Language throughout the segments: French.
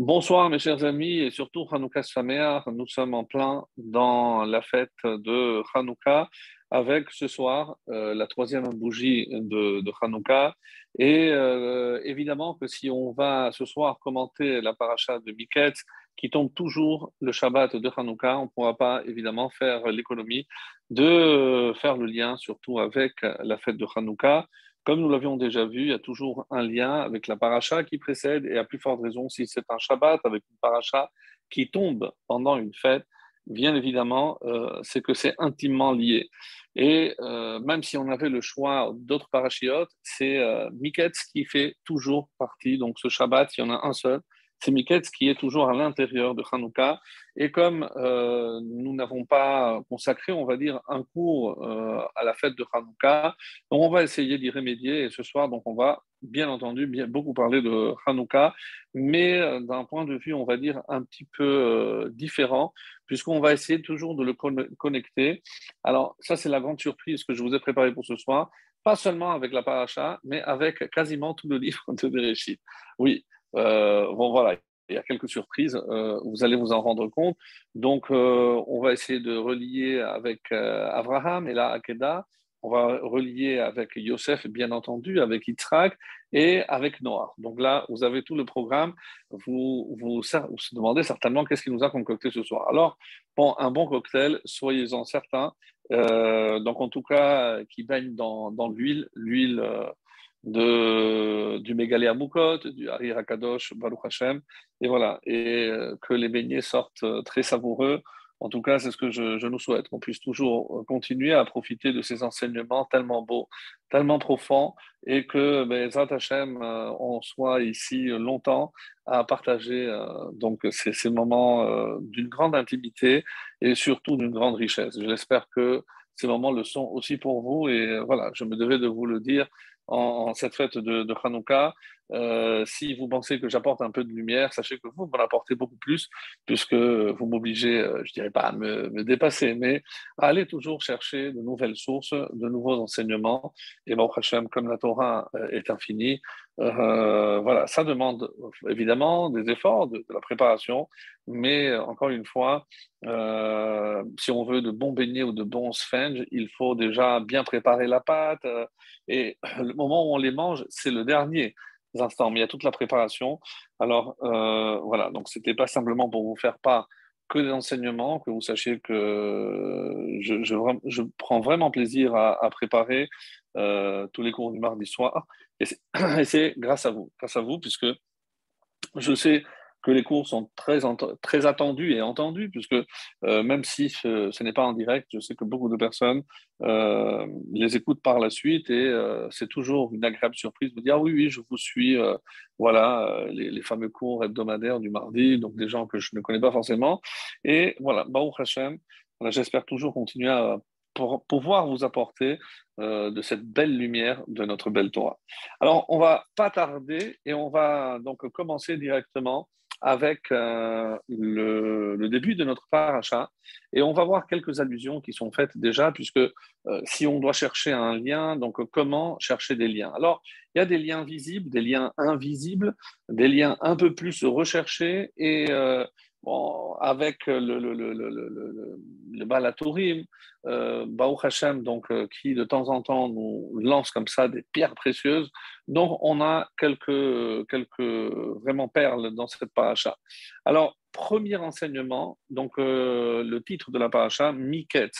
Bonsoir mes chers amis et surtout Hanouka Sameach. Nous sommes en plein dans la fête de Hanouka avec ce soir euh, la troisième bougie de, de Hanouka. Et euh, évidemment que si on va ce soir commenter la paracha de Miket qui tombe toujours le Shabbat de Hanouka, on ne pourra pas évidemment faire l'économie de faire le lien surtout avec la fête de Hanouka. Comme nous l'avions déjà vu, il y a toujours un lien avec la paracha qui précède, et à plus forte raison si c'est un Shabbat avec une paracha qui tombe pendant une fête, bien évidemment, euh, c'est que c'est intimement lié. Et euh, même si on avait le choix d'autres parachiotes, c'est euh, Miketz qui fait toujours partie. Donc ce Shabbat, il y en a un seul, c'est Miketz qui est toujours à l'intérieur de Hanouka. Et comme euh, nous n'avons pas consacré, on va dire, un cours euh, à la fête de Hanouka, on va essayer d'y remédier. Et ce soir, donc on va bien entendu bien, beaucoup parler de Hanouka, mais euh, d'un point de vue, on va dire, un petit peu différent, puisqu'on va essayer toujours de le connecter. Alors ça, c'est la grande surprise que je vous ai préparée pour ce soir pas seulement avec la paracha, mais avec quasiment tout le livre de Bereshit. Oui, bon, voilà, il y a quelques surprises, euh, vous allez vous en rendre compte. Donc, euh, on va essayer de relier avec Abraham et la Akeda. On va relier avec Yosef, bien entendu, avec Yitzhak et avec Noah. Donc là, vous avez tout le programme. Vous vous, vous demandez certainement qu'est-ce qu'il nous a concocté ce soir. Alors, bon, un bon cocktail, soyez-en certains. donc, en tout cas, qui baigne dans, dans l'huile, l'huile de, du Mégalé Moukot, du Hari Rakadosh, Baruch Hashem, et voilà, et euh, que les beignets sortent euh, très savoureux. En tout cas, c'est ce que je, nous souhaite, qu'on puisse toujours euh, continuer à profiter de ces enseignements tellement beaux, tellement profonds, et que, ben, Hashem, on soit ici longtemps à partager donc ces moments d'une grande intimité et surtout d'une grande richesse. J'espère que ces moments le sont aussi pour vous, et voilà, je me devais de vous le dire en, cette fête de, de. Euh, si vous pensez que j'apporte un peu de lumière, sachez que vous m'en apportez beaucoup plus, puisque vous m'obligez, euh, je dirais pas à me, dépasser, mais à aller toujours chercher de nouvelles sources, de nouveaux enseignements. Et bon, Hachem, comme la Torah euh, est infinie, voilà, ça demande évidemment des efforts, de, la préparation, mais encore une fois, si on veut de bons beignets ou de bons sponges, il faut déjà bien préparer la pâte. et le moment où on les mange, c'est le dernier instants, mais il y a toute la préparation. Alors euh, voilà, donc c'était pas simplement pour vous faire part que des enseignements, que vous sachiez que je, prends vraiment plaisir à, préparer euh, tous les cours du mardi soir. Et c'est grâce à vous, grâce à vous, puisque je sais que les cours sont très, très attendus et entendus, puisque euh, même si ce, n'est pas en direct, je sais que beaucoup de personnes euh, les écoutent par la suite et euh, c'est toujours une agréable surprise de dire ah oui, oui, je vous suis, voilà, les, fameux cours hebdomadaires du mardi, donc des gens que je ne connais pas forcément. Et voilà, Baruch Hashem, j'espère toujours continuer à pouvoir vous apporter de cette belle lumière de notre belle Torah. Alors, on va pas tarder et on va donc commencer directement avec euh, le, début de notre paracha. Et on va voir quelques allusions qui sont faites déjà, puisque euh, si on doit chercher un lien, donc comment chercher des liens Alors, il y a des liens visibles, des liens invisibles, des liens un peu plus recherchés et euh, Avec le, le, le, le, Balatourim, euh, Hashem, donc, euh, qui de temps en temps nous lance comme ça des pierres précieuses. Donc, on a quelques, quelques vraiment perles dans cette paracha. Alors, premier enseignement, donc euh, le titre de la paracha, Miket.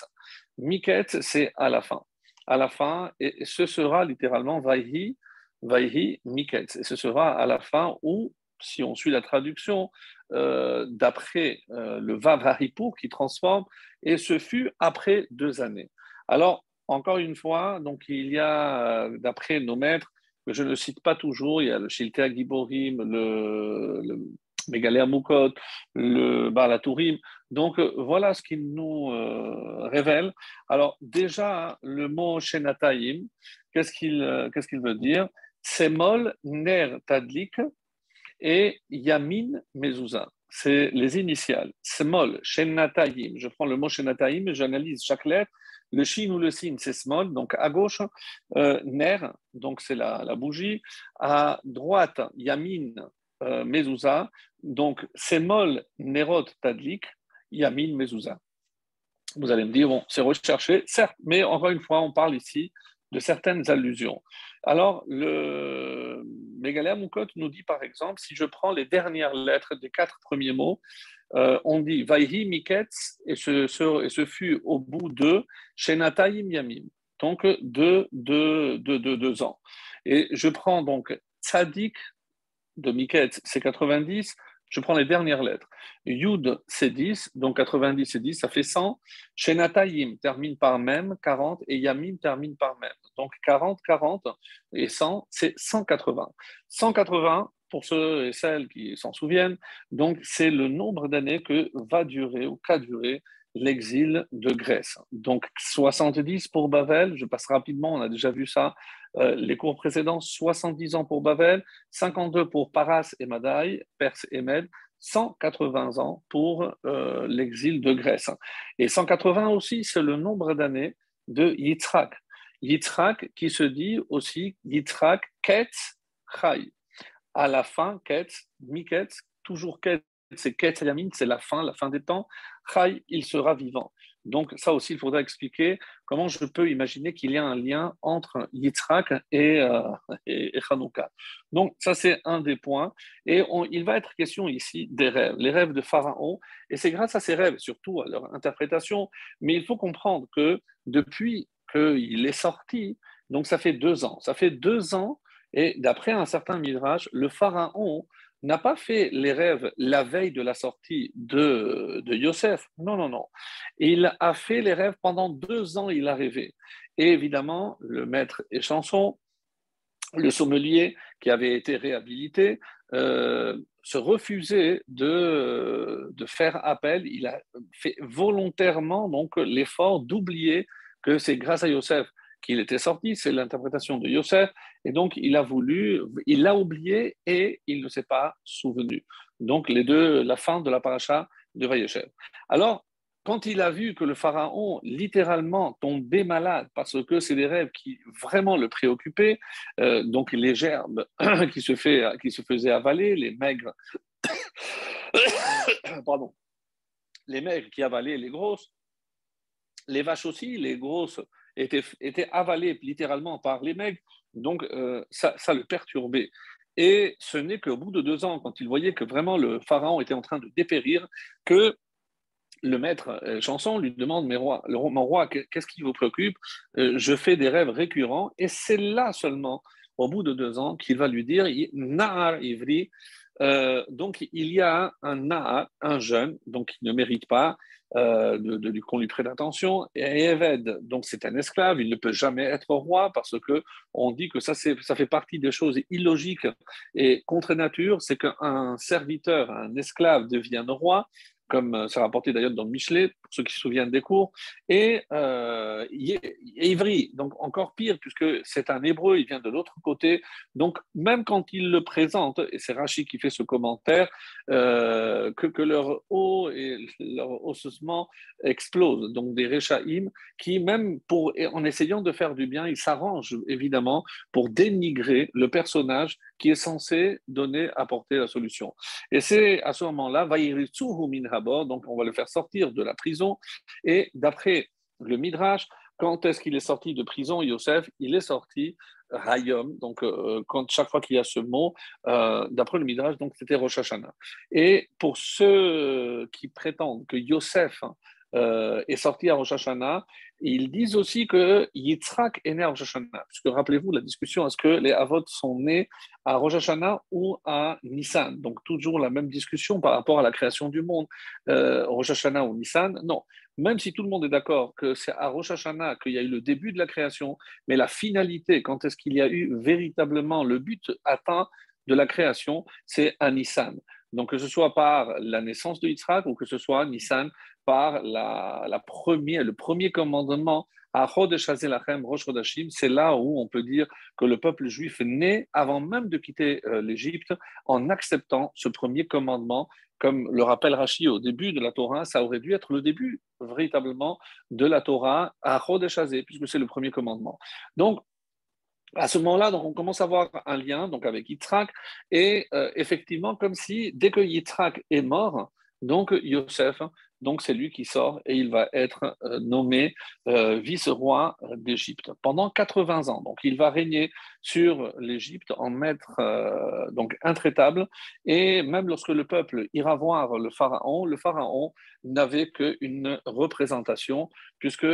Miket, c'est à la fin. À la fin, et ce sera littéralement Vaihi, Vaihi, Miket. Et ce sera à la fin où si on suit la traduction, euh, d'après euh, le Vav qui transforme, et ce fut après deux années. Alors, encore une fois, donc il y a, euh, d'après nos maîtres, que je ne cite pas toujours, il y a le Shiltea Giborim, le, le Megalea Mukot, le Balatourim. Donc voilà ce qu'il nous révèle. Alors déjà, le mot Shenataim, qu'est-ce qu'il qu'est-ce qu'il veut dire? Semol ner tadlik et Yamin Mezouza. C'est les initiales. Smol, Shenatayim. Je prends le mot Shenatayim et j'analyse chaque lettre. Le shin ou le sin, c'est small, donc à gauche. Euh, ner, donc c'est la, la, bougie. À droite, Yamin, euh. Donc, Semol, Nerot, Tadlik, Yamin, mezouza. Vous allez me dire, bon, c'est recherché, certes, mais encore une fois, on parle ici de certaines allusions. Alors, le Megaléa Moukot nous dit par exemple, si je prends les dernières lettres des quatre premiers mots, euh, on dit Vaihi Miketz, et ce, et ce fut au bout de Shenatayim Yamim, donc de deux de, de, de, ans. Et je prends donc Tzadik de Miketz, c'est 90, je prends les dernières lettres. Yud, c'est 10, donc 90, c'est 10, ça fait 100. Shenatayim termine par même, 40, et Yamim termine par même. Donc 40, 40 et 100, c'est 180. 180, pour ceux et celles qui s'en souviennent, donc c'est le nombre d'années que va durer ou qu'a duré l'exil de Grèce. Donc 70 pour Bavel, je passe rapidement, on a déjà vu ça, euh, les cours précédents, 70 ans pour Bavel, 52 pour Paras et Madaï, Perse et Med, 180 ans pour euh, l'exil de Grèce. Et 180 aussi, c'est le nombre d'années de Yitzhak. Yitzhak qui se dit aussi Yitzhak Ketz Chai. À la fin, Ketz, Miketz, toujours Ketz, c'est Ketz Yamin, c'est la fin, la fin des temps. Il sera vivant. Donc ça aussi, il faudra expliquer comment je peux imaginer qu'il y a un lien entre Yitzhak et, euh, Hanouka. Donc ça, c'est un des points. Et il va être question ici des rêves, les rêves de Pharaon. Et c'est grâce à ces rêves, surtout à leur interprétation, mais il faut comprendre que depuis qu'il est sorti, donc ça fait deux ans, ça fait deux ans, et d'après un certain Midrash, le Pharaon n'a pas fait les rêves la veille de la sortie de, de. Non, non, non. Il a fait les rêves pendant deux ans, il a rêvé. Et évidemment, le maître et chanson, le sommelier qui avait été réhabilité, euh, se refusait de, de faire appel. Il a fait volontairement donc l'effort d'oublier que c'est grâce à Yosef qu'il était sorti, c'est l'interprétation de Yosef, et donc il a voulu, il l'a oublié et il ne s'est pas souvenu. Donc les deux, la fin de la paracha de Vayeshev. Alors, quand il a vu que le pharaon littéralement tombait malade parce que c'est des rêves qui vraiment le préoccupaient, euh, donc les gerbes qui se, qui se faisaient avaler, les maigres, pardon, les maigres qui avalaient les grosses, les vaches aussi, les grosses étaient, avalées littéralement par les maigres, donc euh, ça, le perturbait. Et ce n'est qu'au bout de deux ans, quand il voyait que vraiment le pharaon était en train de dépérir, que le maître euh, chanson lui demande Mais roi, le, mon roi, qu'est-ce qui vous préoccupe? Euh, Je fais des rêves récurrents. Et c'est là seulement, au bout de deux ans, qu'il va lui dire Nahar Ivri. donc il y a un Nahar, un jeune, donc qui ne mérite pas, euh, de, qu'on lui prête attention. Et Eved, donc c'est un esclave, il ne peut jamais être roi parce que on dit que ça, ça fait partie des choses illogiques et contre nature, c'est qu'un serviteur, un esclave devienne roi comme euh, c'est rapporté d'ailleurs dans le Michelet, pour ceux qui se souviennent des cours, et euh, Ivry, donc encore pire, puisque c'est un hébreu, il vient de l'autre côté, donc même quand il le présente, et c'est Rachid qui fait ce commentaire, euh, que, leur eau et leur ossement explosent, donc des Réchaïm, qui même pour, en essayant de faire du bien, ils s'arrangent évidemment pour dénigrer le personnage qui est censé donner, apporter la solution. Et c'est à ce moment-là, donc on va le faire sortir de la prison. Et d'après le Midrash, quand est-ce qu'il est sorti de prison, Yosef? Il est sorti Hayom, donc euh, chaque fois qu'il y a ce mot, euh, d'après le Midrash, donc c'était Rosh Hashanah. Et pour ceux qui prétendent que Yosef euh, est sorti à Rosh Hashanah, ils disent aussi que Yitzhak est né à Rosh Hashanah. Puisque rappelez-vous la discussion, est-ce que les Avot sont nés à Rosh Hashanah ou à Nissan Donc toujours la même discussion par rapport à la création du monde. Euh, Rosh Hashanah ou Nissan Non. Même si tout le monde est d'accord que c'est à Rosh Hashanah qu'il y a eu le début de la création, mais la finalité, quand est-ce qu'il y a eu véritablement le but atteint de la création, c'est à Nissan. Donc, que ce soit par la naissance de Yitzhak ou que ce soit Nissan par la, première, le premier commandement à c'est là où on peut dire que le peuple juif est né avant même de quitter euh, l'Égypte en acceptant ce premier commandement. Comme le rappelle Rashi au début de la Torah, ça aurait dû être le début véritablement de la Torah à Chodesh puisque c'est le premier commandement. Donc, à ce moment-là, donc on commence à avoir un lien donc avec Yitzhak. Et euh, effectivement comme si dès que Yitzhak est mort, donc Yosef, donc c'est lui qui sort et il va être euh, nommé euh, vice-roi d'Égypte. Pendant 80 ans. Donc il va régner sur l'Égypte en maître donc intraitable. Et même lorsque le peuple ira voir le pharaon, le pharaon n'avait qu'une représentation puisque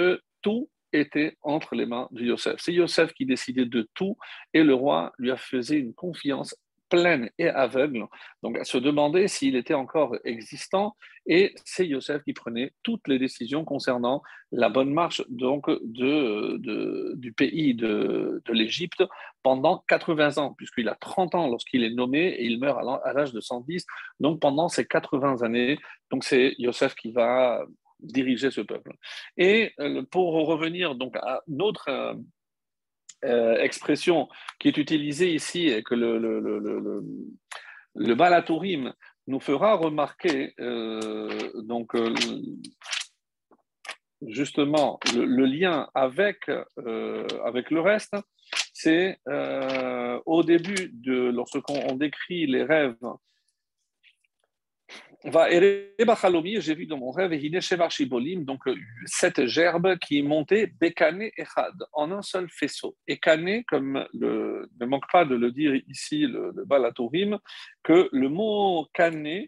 tout était entre les mains de Yosef. C'est Yosef qui décidait de tout et le roi lui a fait une confiance pleine et aveugle, donc à se demander s'il était encore existant, et c'est Yosef qui prenait toutes les décisions concernant la bonne marche donc de, du pays de, de l'Égypte pendant 80 ans, puisqu'il a 30 ans lorsqu'il est nommé et il meurt à l'âge de 110, donc pendant ces 80 années, donc c'est Yosef qui va diriger ce peuple. Et euh, pour revenir donc à notre euh, euh, expression qui est utilisée ici et que le, le, le, le Balatourim nous fera remarquer donc justement le, lien avec, avec le reste, c'est au début de lorsqu'on décrit les rêves va j'ai vu dans mon rêve, donc euh, cette gerbe qui montait Bekane Echad, en un seul faisceau. Et Kane, comme ne manque pas de le dire ici le, le Balatourim, que le mot Kane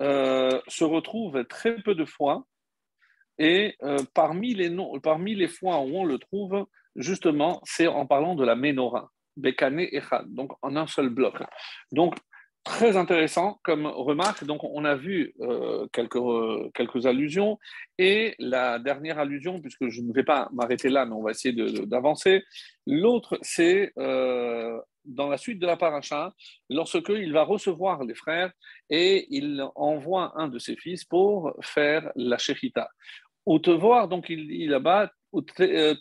euh, se retrouve très peu de fois, et euh, parmi, les parmi les fois où on le trouve, justement, c'est en parlant de la menorah. Bekane Echad, donc en un seul bloc. Donc, Très intéressant comme remarque. Donc, on a vu euh, quelques, euh, quelques allusions. Et la dernière allusion, puisque je ne vais pas m'arrêter là, mais on va essayer d'avancer. L'autre, c'est euh, dans la suite de la paracha, lorsque il va recevoir les frères et il envoie un de ses fils pour faire la shechita. Ou te voir, donc il dit là-bas,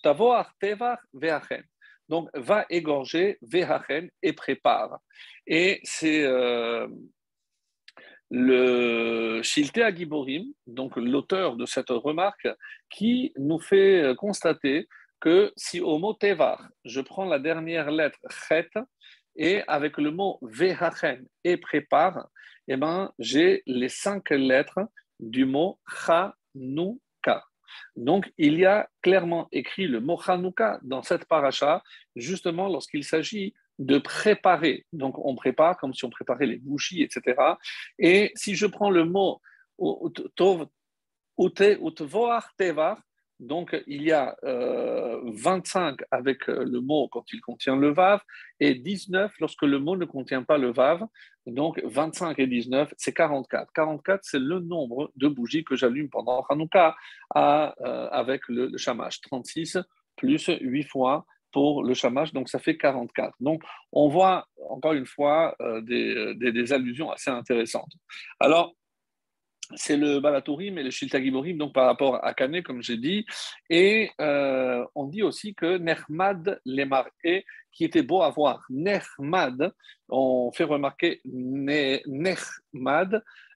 tavoir tevar ve'achen. Donc, va égorger ve'achen et prépare. Et c'est euh, le Shilte Agiborim, donc l'auteur de cette remarque, qui nous fait constater que si au mot Tevar, je prends la dernière lettre Chet, et avec le mot Vehachen et prépare, eh ben, j'ai les cinq lettres du mot Chanouka. Donc, il y a clairement écrit le mot Chanouka dans cette paracha, justement lorsqu'il s'agit de préparer. Donc, on prépare comme si on préparait les bougies, etc. Et si je prends le mot tevar, donc il y a 25 euh, avec euh, le mot quand il contient le vav et 19 lorsque le mot ne contient pas le vav. Donc 25 et 19, c'est 44. 44, c'est le nombre de bougies que j'allume pendant Hanouka euh, avec le, le shamash. 36 plus 8 fois pour le chamash, donc ça fait 44. Donc on voit encore une fois des, des, allusions assez intéressantes. Alors, c'est le Balatourim et le Shiltagiborim, donc par rapport à Kane, comme j'ai dit. Et euh, on dit aussi que Nehmad Lemaré, qui était beau à voir. Nehmad, on fait remarquer Nehmad,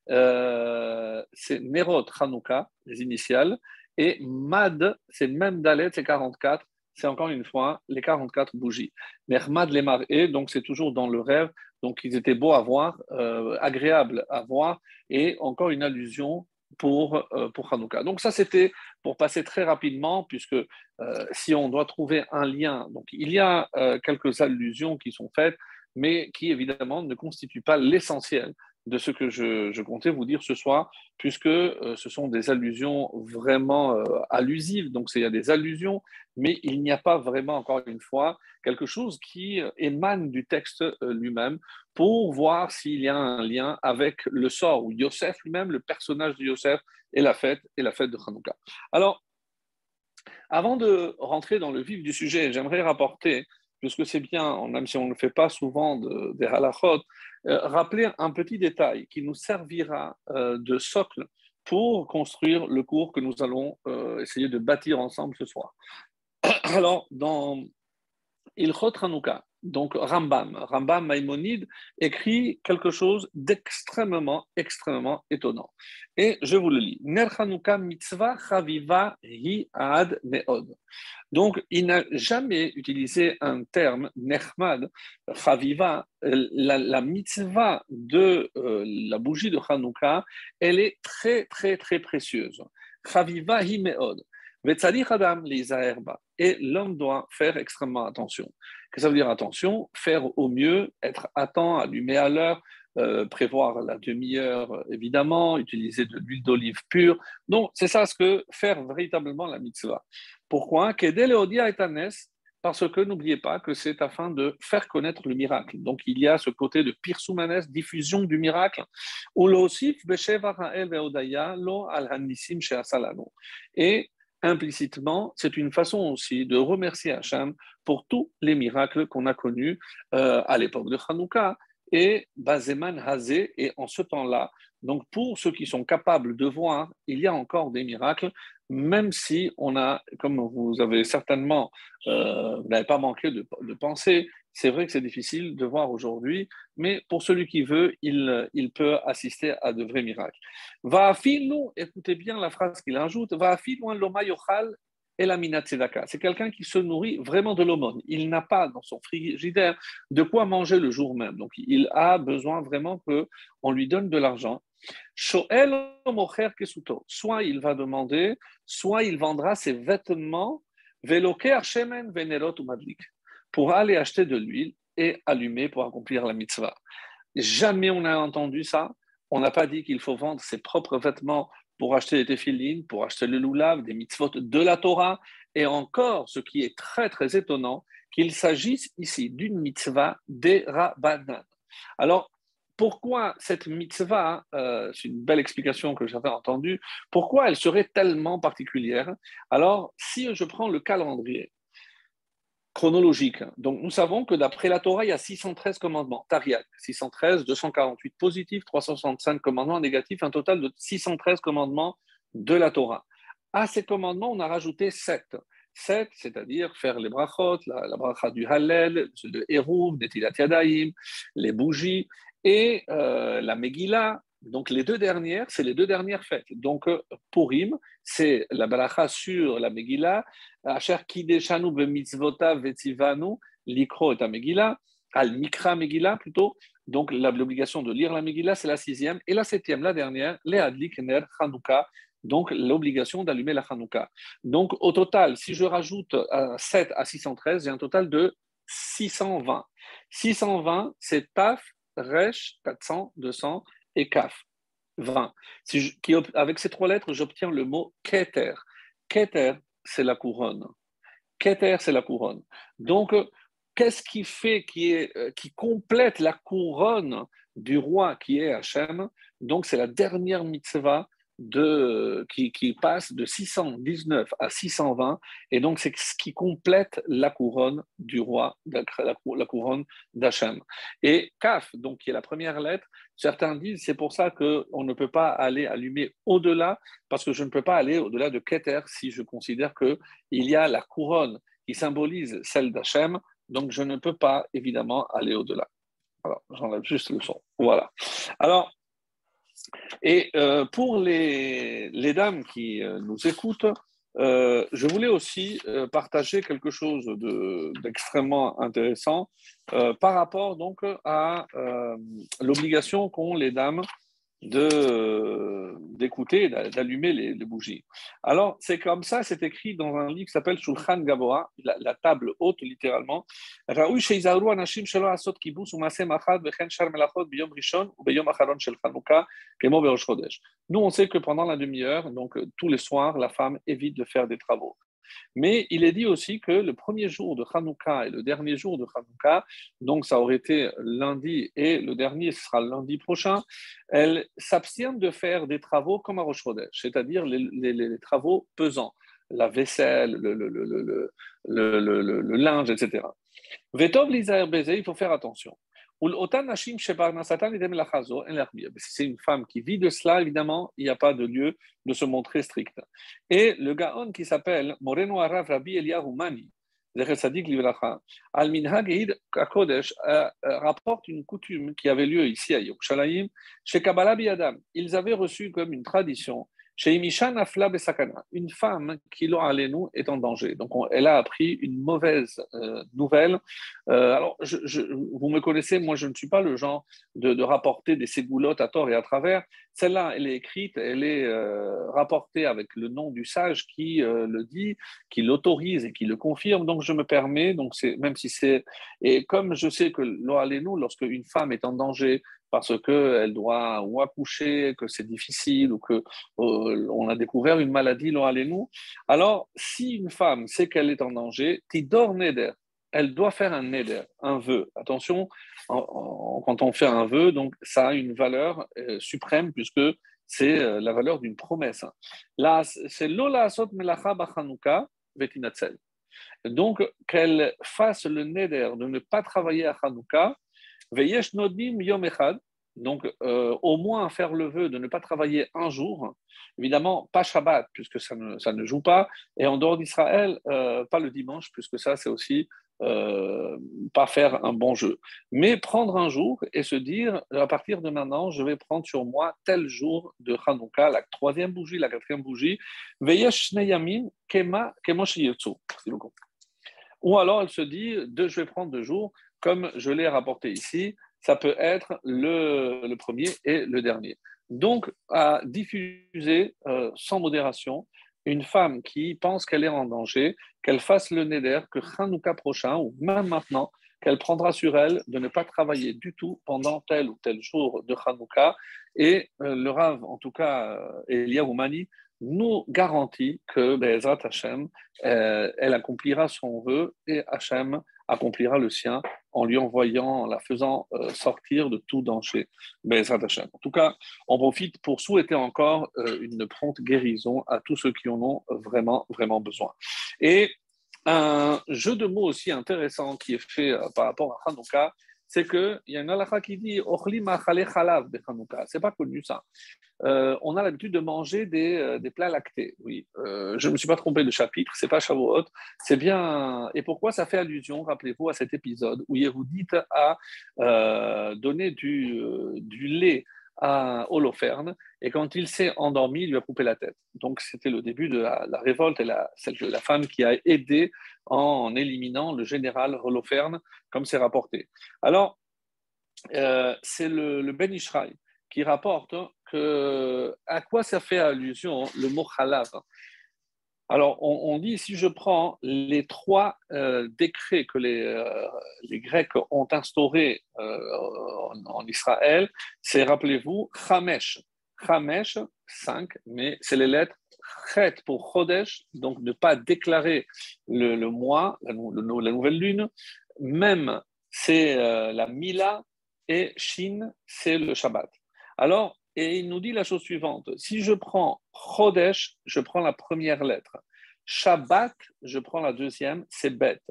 euh, c'est Nerot Hanouka, les initiales. Et Mad, c'est même Dalet, c'est 44 c'est encore une fois les 44 bougies. Mermad les marées, donc c'est toujours dans le rêve, donc ils étaient beaux à voir, euh, agréables à voir, et encore une allusion pour, euh, pour Hanouka. Donc ça, c'était pour passer très rapidement, puisque euh, si on doit trouver un lien, donc il y a quelques allusions qui sont faites, mais qui évidemment ne constituent pas l'essentiel de ce que je, comptais vous dire ce soir, puisque euh, ce sont des allusions vraiment euh, allusives. Donc, il y a des allusions, mais il n'y a pas vraiment, encore une fois, quelque chose qui euh, émane du texte lui-même pour voir s'il y a un lien avec le sort ou Yosef lui-même, le personnage de Yosef et la fête et la fête de Hanouka. Alors, avant de rentrer dans le vif du sujet, j'aimerais rapporter puisque c'est bien, même si on ne le fait pas souvent de, des euh, rappeler un petit détail qui nous servira euh, de socle pour construire le cours que nous allons euh, essayer de bâtir ensemble ce soir. Alors, dans Ilchot Hanouka, donc Rambam, Rambam Maïmonide écrit quelque chose d'extrêmement, extrêmement étonnant. Et je vous le lis. Ner mitzvah chaviva hi ad meod. Donc, il n'a jamais utilisé un terme, nechmad, chaviva, la, la mitzvah de euh, la bougie de Hanouka, elle est très, très, très précieuse. Chaviva hi meod. Et l'homme doit faire extrêmement attention. Qu'est-ce que ça veut dire attention? Faire au mieux, être attent, allumer à l'heure, euh, prévoir la demi-heure évidemment, utiliser de l'huile d'olive pure. Donc, c'est ça ce que faire véritablement la mitzvah. Pourquoi? Parce que n'oubliez pas que c'est afin de faire connaître le miracle. Donc il y a ce côté de pirsoumanes, diffusion du miracle. Et implicitement, c'est une façon aussi de remercier Hachem pour tous les miracles qu'on a connus euh, à l'époque de Hanouka et Bazeman Hazé. Et en ce temps-là, donc pour ceux qui sont capables de voir, il y a encore des miracles, même si on a, comme vous avez certainement, euh, vous n'avez pas manqué de penser, c'est vrai que c'est difficile de voir aujourd'hui, mais pour celui qui veut, il, il peut assister à de vrais miracles. Va écoutez bien la phrase qu'il ajoute, va l'oma yochal et la C'est quelqu'un qui se nourrit vraiment de l'aumône. Il n'a pas dans son frigidaire de quoi manger le jour même. Donc il a besoin vraiment qu'on lui donne de l'argent. Soit il va demander, soit il vendra ses vêtements, veloker shemen venerot ou madlik pour aller acheter de l'huile et allumer pour accomplir la mitzvah. Jamais on n'a entendu ça. On n'a pas dit qu'il faut vendre ses propres vêtements pour acheter des téphilines, pour acheter le loulav, des mitzvot de la Torah. Et encore, ce qui est très très étonnant, qu'il s'agisse ici d'une mitzvah des Rabbanan. Alors, pourquoi cette mitzvah, euh, c'est une belle explication que j'avais entendue, pourquoi elle serait tellement particulière? Alors, si je prends le calendrier, chronologique. Donc, nous savons que d'après la Torah, il y a 613 commandements. Tariq, 613, 248 positifs, 365 commandements négatifs, un total de 613 commandements de la Torah. À ces commandements, on a rajouté 7. 7, c'est-à-dire faire les brachot, la, la bracha du Hallel, le Hérouv, des Yadayim, les bougies, et euh, la Megillah, donc les deux dernières, c'est les deux dernières fêtes. Donc euh, Purim, c'est la balacha sur la Megillah, Asher kideshanu b'mitzvota vetzivanu, likro et Megillah, al mikra Megillah plutôt. Donc l'obligation de lire la Megillah, c'est la sixième. Et la septième, la dernière, les adlik ner donc l'obligation d'allumer la Chanukah. Donc au total, si je rajoute 7 euh, à 613, j'ai un total de 620. 620, c'est Taf, Resh, 400, 200, et Kaf, 20. Si avec ces trois lettres, j'obtiens le mot Keter. Keter, c'est la couronne. Keter, c'est la couronne. Donc, qu'est-ce qui fait, qui, est, euh, qui complète la couronne du roi qui est Hachem? Donc, c'est la dernière mitzvah de, qui, passe de 619 à 620, et donc c'est ce qui complète la couronne du roi, la, la couronne d'Hachem. Et Kaf, donc qui est la première lettre, certains disent c'est pour ça qu'on ne peut pas aller allumer au-delà, parce que je ne peux pas aller au-delà de Keter si je considère qu'il y a la couronne qui symbolise celle d'Hachem, donc je ne peux pas évidemment aller au-delà. Alors, j'enlève juste le son. Voilà. Alors, et euh, pour les, dames qui euh, nous écoutent, euh, je voulais aussi partager quelque chose d'extrêmement intéressant par rapport donc à l'obligation qu'ont les dames d'écouter, d'allumer les, bougies. Alors, c'est comme ça, c'est écrit dans un livre qui s'appelle Shulchan Gavoa, la, table haute, littéralement. Nous, on sait que pendant la demi-heure, donc tous les soirs, la femme évite de faire des travaux. Mais il est dit aussi que le premier jour de Hanouka et le dernier jour de Hanouka, donc ça aurait été lundi et le dernier sera lundi prochain, elle s'abstiennent de faire des travaux comme à Rosh c'est-à-dire les, travaux pesants, la vaisselle, le, linge, etc. Vetov il faut faire attention. C'est une femme qui vit de cela, évidemment, il n'y a pas de lieu de se montrer strict. Et le Gaon qui s'appelle Moreno Arav Rabbi Eliyahu Mani, Al-Minhag Kodesh rapporte une coutume qui avait lieu ici à Yerushalayim, chez Kabbalah Biadam. Ils avaient reçu comme une tradition une femme qui nous est en danger. Donc, elle a appris une mauvaise euh, nouvelle. Euh, alors, vous me connaissez, moi, je ne suis pas le genre de, rapporter des ségoulottes à tort et à travers. Celle-là, elle est écrite, elle est euh, rapportée avec le nom du sage qui le dit, qui l'autorise et qui le confirme. Donc, je me permets, donc même si c'est. Et comme je sais que nous, lorsque une femme est en danger, parce qu'elle doit ou accoucher, que c'est difficile, ou qu'on euh, a découvert une maladie, nous. Alors, si une femme sait qu'elle est en danger, tidor neder, elle doit faire un neder, un vœu. Attention, quand on fait un vœu, donc ça a une valeur euh, suprême puisque c'est euh, la valeur d'une promesse. Là, c'est lola asot melacha bachanouka vetinatzel. Donc, qu'elle fasse le neder de ne pas travailler à Hanouka Veyesh Nodim Yom Echad, donc euh, au moins faire le vœu de ne pas travailler un jour, évidemment pas Shabbat, puisque ça ne, ça ne joue pas, et en dehors d'Israël, euh, pas le dimanche, puisque ça c'est aussi euh, pas faire un bon jeu. Mais prendre un jour et se dire, à partir de maintenant, je vais prendre sur moi tel jour de Hanouka, la troisième bougie, la quatrième bougie, Veyesh Neyamim Kema Ou alors elle se dit, je vais prendre deux jours, comme je l'ai rapporté ici, ça peut être le, premier et le dernier. Donc, à diffuser euh, sans modération, une femme qui pense qu'elle est en danger, qu'elle fasse le neder, que Hanouka prochain, ou même maintenant, qu'elle prendra sur elle de ne pas travailler du tout pendant tel ou tel jour de Hanouka. Et euh, le Rav, en tout cas, euh, Elia Oumani, nous garantit que Bezrat Hashem, elle accomplira son vœu et Hashem accomplira le sien en lui envoyant, en la faisant euh, sortir de tout danger. En tout cas, on profite pour souhaiter encore euh, une prompte guérison à tous ceux qui en ont vraiment, vraiment besoin. Et un jeu de mots aussi intéressant qui est fait euh, par rapport à Hanouka, c'est qu'il y a une halakha qui dit chalav C'est pas connu ça. Euh, on a l'habitude de manger des, euh, plats lactés. Oui, euh, je ne me suis pas trompé de chapitre, c'est pas Shavuot, c'est bien. Et pourquoi ça fait allusion, rappelez-vous, à cet épisode où Yehudit a donné du, lait à Holoferne, et quand il s'est endormi, il lui a coupé la tête. Donc c'était le début de la, révolte et la, celle de la femme qui a aidé en éliminant le général Holoferne, comme c'est rapporté. Alors, euh, c'est le, Ben Ishraï qui rapporte que à quoi ça fait allusion le mot halav alors, on, dit, si je prends les trois euh, décrets que les, euh, les, Grecs ont instaurés euh, en, Israël, c'est, rappelez-vous, Chamesh. Chamesh, 5, mais c'est les lettres Chet pour Chodesh, donc ne pas déclarer le, mois, la, nouvelle lune. Même, c'est la Mila, et Shin, c'est le Shabbat. Alors, et il nous dit la chose suivante. Si je prends Chodesh, je prends la première lettre. Shabbat, je prends la deuxième, c'est Bet.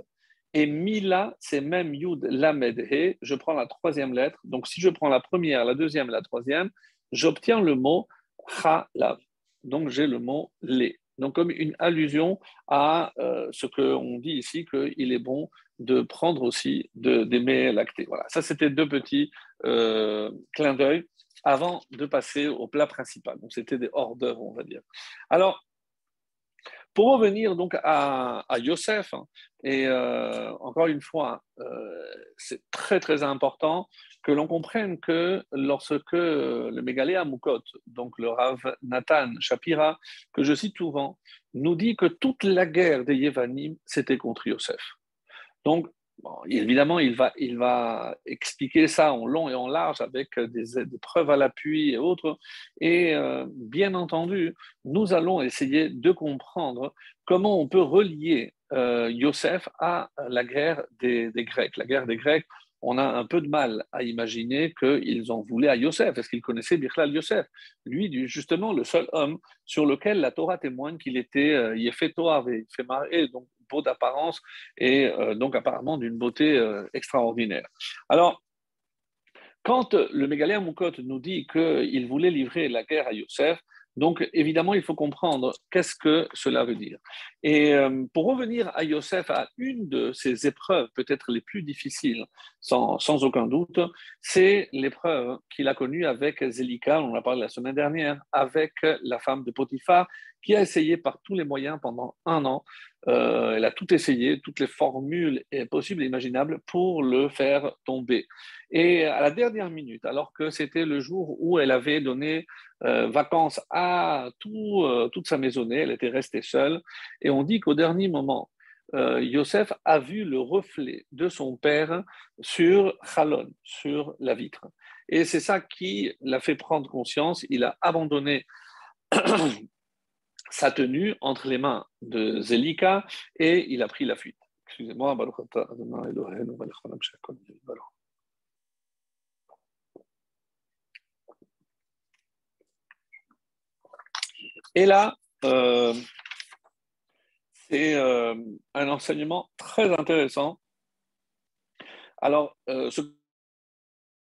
Et Mila, c'est même Yud Lamed He, je prends la troisième lettre. Donc si je prends la première, la deuxième la troisième, j'obtiens le mot Chalav. Donc j'ai le mot lait. Donc comme une allusion à euh, ce qu'on dit ici, qu'il est bon de prendre aussi d'aimer lacté. Voilà, ça c'était deux petits euh, clins d'œil avant de passer au plat principal. Donc c'était des hors d'œuvre, on va dire. Alors, pour revenir donc à, Yosef, hein, et euh, encore une fois, euh, c'est très très important que l'on comprenne que lorsque le Mégaléa Moukot, donc le Rav Nathan Shapira, que je cite souvent, nous dit que toute la guerre des Yévanim, c'était contre Yosef. Donc, évidemment, il va, il va expliquer ça en long et en large avec des, preuves à l'appui et autres. Et euh, bien entendu, nous allons essayer de comprendre comment on peut relier euh, Yosef à la guerre des, Grecs. La guerre des Grecs, on a un peu de mal à imaginer qu'ils en voulaient à Yosef. Est-ce qu'ils connaissaient Birlal Yosef? Lui, justement, le seul homme sur lequel la Torah témoigne qu'il était euh, Yefetoar et et donc beau d'apparence et euh, donc apparemment d'une beauté euh, extraordinaire. Alors, quand le Mégaléen Moukot nous dit qu'il voulait livrer la guerre à Youssef, donc évidemment, il faut comprendre qu'est-ce que cela veut dire. Et euh, pour revenir à Yosef, à une de ses épreuves peut-être les plus difficiles, sans, sans aucun doute, c'est l'épreuve qu'il a connue avec Zélika, on en a parlé la semaine dernière, avec la femme de Potiphar, qui a essayé par tous les moyens pendant un an. Euh, elle a tout essayé, toutes les formules possibles et imaginables pour le faire tomber. Et à la dernière minute, alors que c'était le jour où elle avait donné euh, vacances à tout, euh, toute sa maisonnée, elle était restée seule, et on dit qu'au dernier moment, Yosef a vu le reflet de son père sur Chalon, sur la vitre. Et c'est ça qui l'a fait prendre conscience. Il a abandonné sa tenue entre les mains de Zelika et il a pris la fuite. Excusez-moi, Et là, euh, c'est euh, un enseignement très intéressant. Alors, euh, ce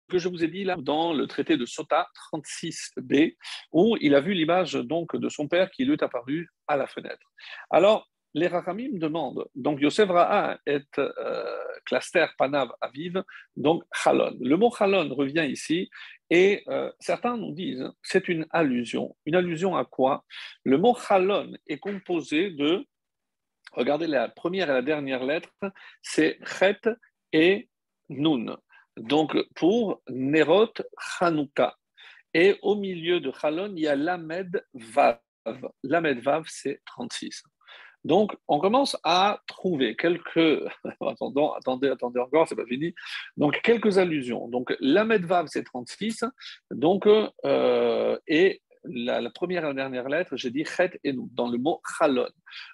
que je vous ai dit là dans le traité de Sota 36b, où il a vu l'image donc de son père qui lui est apparu à la fenêtre. Alors, les Rachamim demandent, donc Yosef Ra'a est euh, cluster Panav Aviv, donc Chalon. Le mot Chalon revient ici, et euh, certains nous disent c'est une allusion. Une allusion à quoi? Le mot Chalon est composé de, regardez la première et la dernière lettre, c'est Chet et Nun donc pour Nerot Hanouka. Et au milieu de Chalon, il y a Lamed Vav. Lamed Vav, c'est 36. Donc, on commence à trouver quelques. attendez, attendez, encore, c'est pas fini. Donc, quelques allusions. Donc, Lamed Vav, c'est 36. Donc, euh, et la, première et la dernière lettre, j'ai dit Chet et nous, dans le mot Chalon.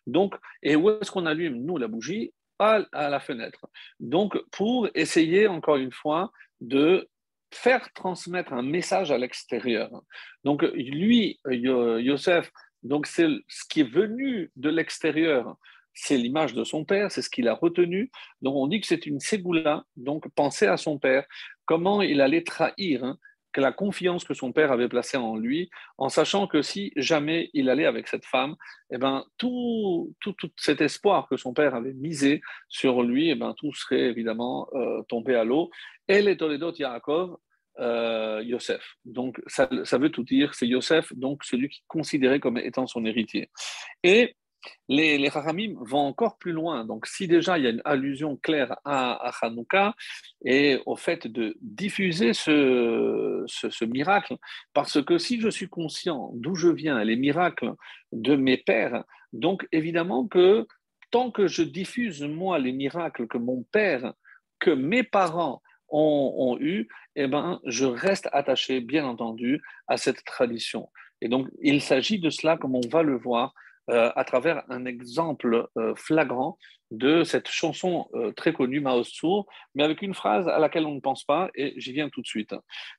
Donc, et où est-ce qu'on allume, nous, la bougie? À la fenêtre. Donc, pour essayer, encore une fois, de faire transmettre un message à l'extérieur. Donc, lui, Yosef, donc c'est ce qui est venu de l'extérieur, c'est l'image de son père, c'est ce qu'il a retenu. Donc, on dit que c'est une ségoula, donc penser à son père, comment il allait trahir. Hein que la confiance que son père avait placée en lui, en sachant que si jamais il allait avec cette femme, eh ben, tout, tout, cet espoir que son père avait misé sur lui, eh ben, tout serait évidemment euh, tombé à l'eau. Et les Toledot Yaakov, euh, Yosef. Donc, ça, ça, veut tout dire, c'est Yosef, donc celui qui est considéré comme étant son héritier. Et les, les vont encore plus loin. Donc, si déjà il y a une allusion claire à, à Hanouka et au fait de diffuser ce, miracle, parce que si je suis conscient d'où je viens, les miracles de mes pères, donc évidemment que tant que je diffuse moi les miracles que mon père, que mes parents ont, ont eu, eh ben, je reste attaché, bien entendu, à cette tradition. Et donc, il s'agit de cela, comme on va le voir, euh, à travers un exemple euh, flagrant de cette chanson euh, très connue, Maosu, mais avec une phrase à laquelle on ne pense pas, et j'y viens tout de suite.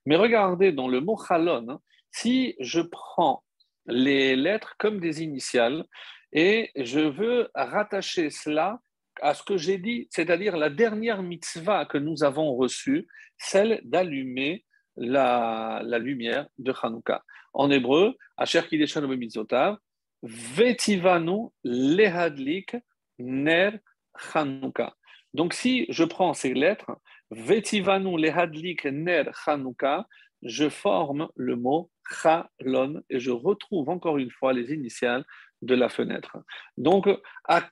Mais regardez dans le mot chalon, hein, si je prends les lettres comme des initiales et je veux rattacher cela à ce que j'ai dit, c'est-à-dire la dernière mitzvah que nous avons reçue, celle d'allumer la, lumière de Hanouka. En hébreu, Asher Kideshan Mitzvotav, Vetivanu lehadlik ner Chanukah. Donc, si je prends ces lettres, Vetivanu lehadlik ner Chanukah, je forme le mot Chalon et je retrouve encore une fois les initiales de la fenêtre. Donc,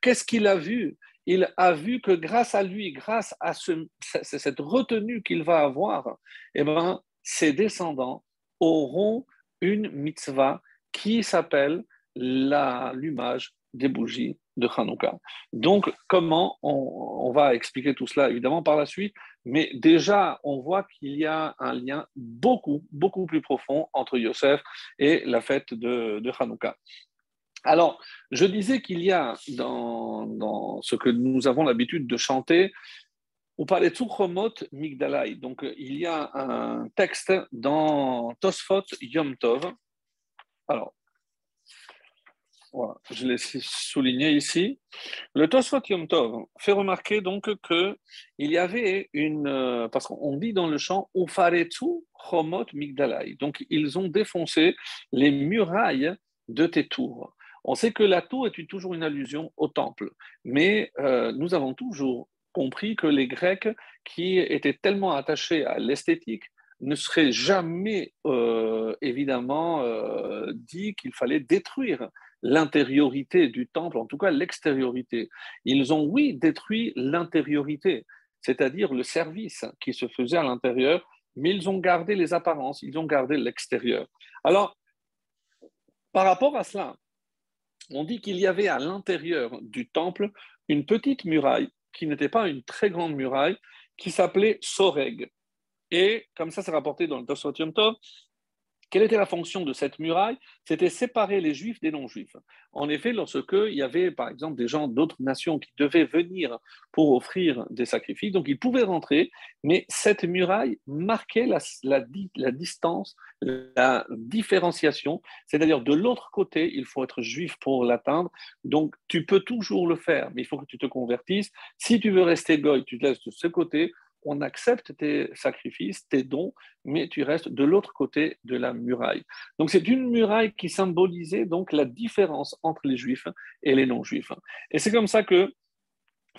qu'est-ce qu'il a vu? Il a vu que grâce à lui, grâce à cette retenue qu'il va avoir, eh ben, ses descendants auront une mitzvah qui s'appelle l'allumage des bougies de Hanouka. Donc, comment on, va expliquer tout cela, évidemment, par la suite, mais déjà, on voit qu'il y a un lien beaucoup, beaucoup plus profond entre Yosef et la fête de, de Hanouka. Alors, je disais qu'il y a dans, ce que nous avons l'habitude de chanter, on parlait Tzuchomot Migdalai. Donc, il y a un texte dans Tosfot Yom Tov. Alors, je l'ai souligné ici. Le Tosfot Yom Tov fait remarquer donc que il y avait une, euh, parce qu'on dit dans le chant Ufaretu Chomot Migdalai. Donc ils ont défoncé les murailles de tes tours. On sait que la tour est toujours une allusion au temple, mais euh, nous avons toujours compris que les Grecs, qui étaient tellement attachés à l'esthétique, ne seraient jamais euh, évidemment euh, dit qu'il fallait détruire l'intériorité du temple, en tout cas l'extériorité. Ils ont, oui, détruit l'intériorité, c'est-à-dire le service qui se faisait à l'intérieur, mais ils ont gardé les apparences, ils ont gardé l'extérieur. Alors, par rapport à cela, on dit qu'il y avait à l'intérieur du temple une petite muraille qui n'était pas une très grande muraille, qui s'appelait Soreg. Et comme ça, c'est rapporté dans le Tosfot quelle était la fonction de cette muraille? C'était séparer les juifs des non-juifs. En effet, lorsque il y avait, par exemple, des gens d'autres nations qui devaient venir pour offrir des sacrifices, donc ils pouvaient rentrer, mais cette muraille marquait la, la distance, la différenciation, c'est-à-dire de l'autre côté, il faut être juif pour l'atteindre, donc tu peux toujours le faire, mais il faut que tu te convertisses. Si tu veux rester goy, tu te laisses de ce côté, on accepte tes sacrifices, tes dons, mais tu restes de l'autre côté de la muraille. Donc c'est une muraille qui symbolisait donc la différence entre les juifs et les non-juifs. Et c'est comme ça que,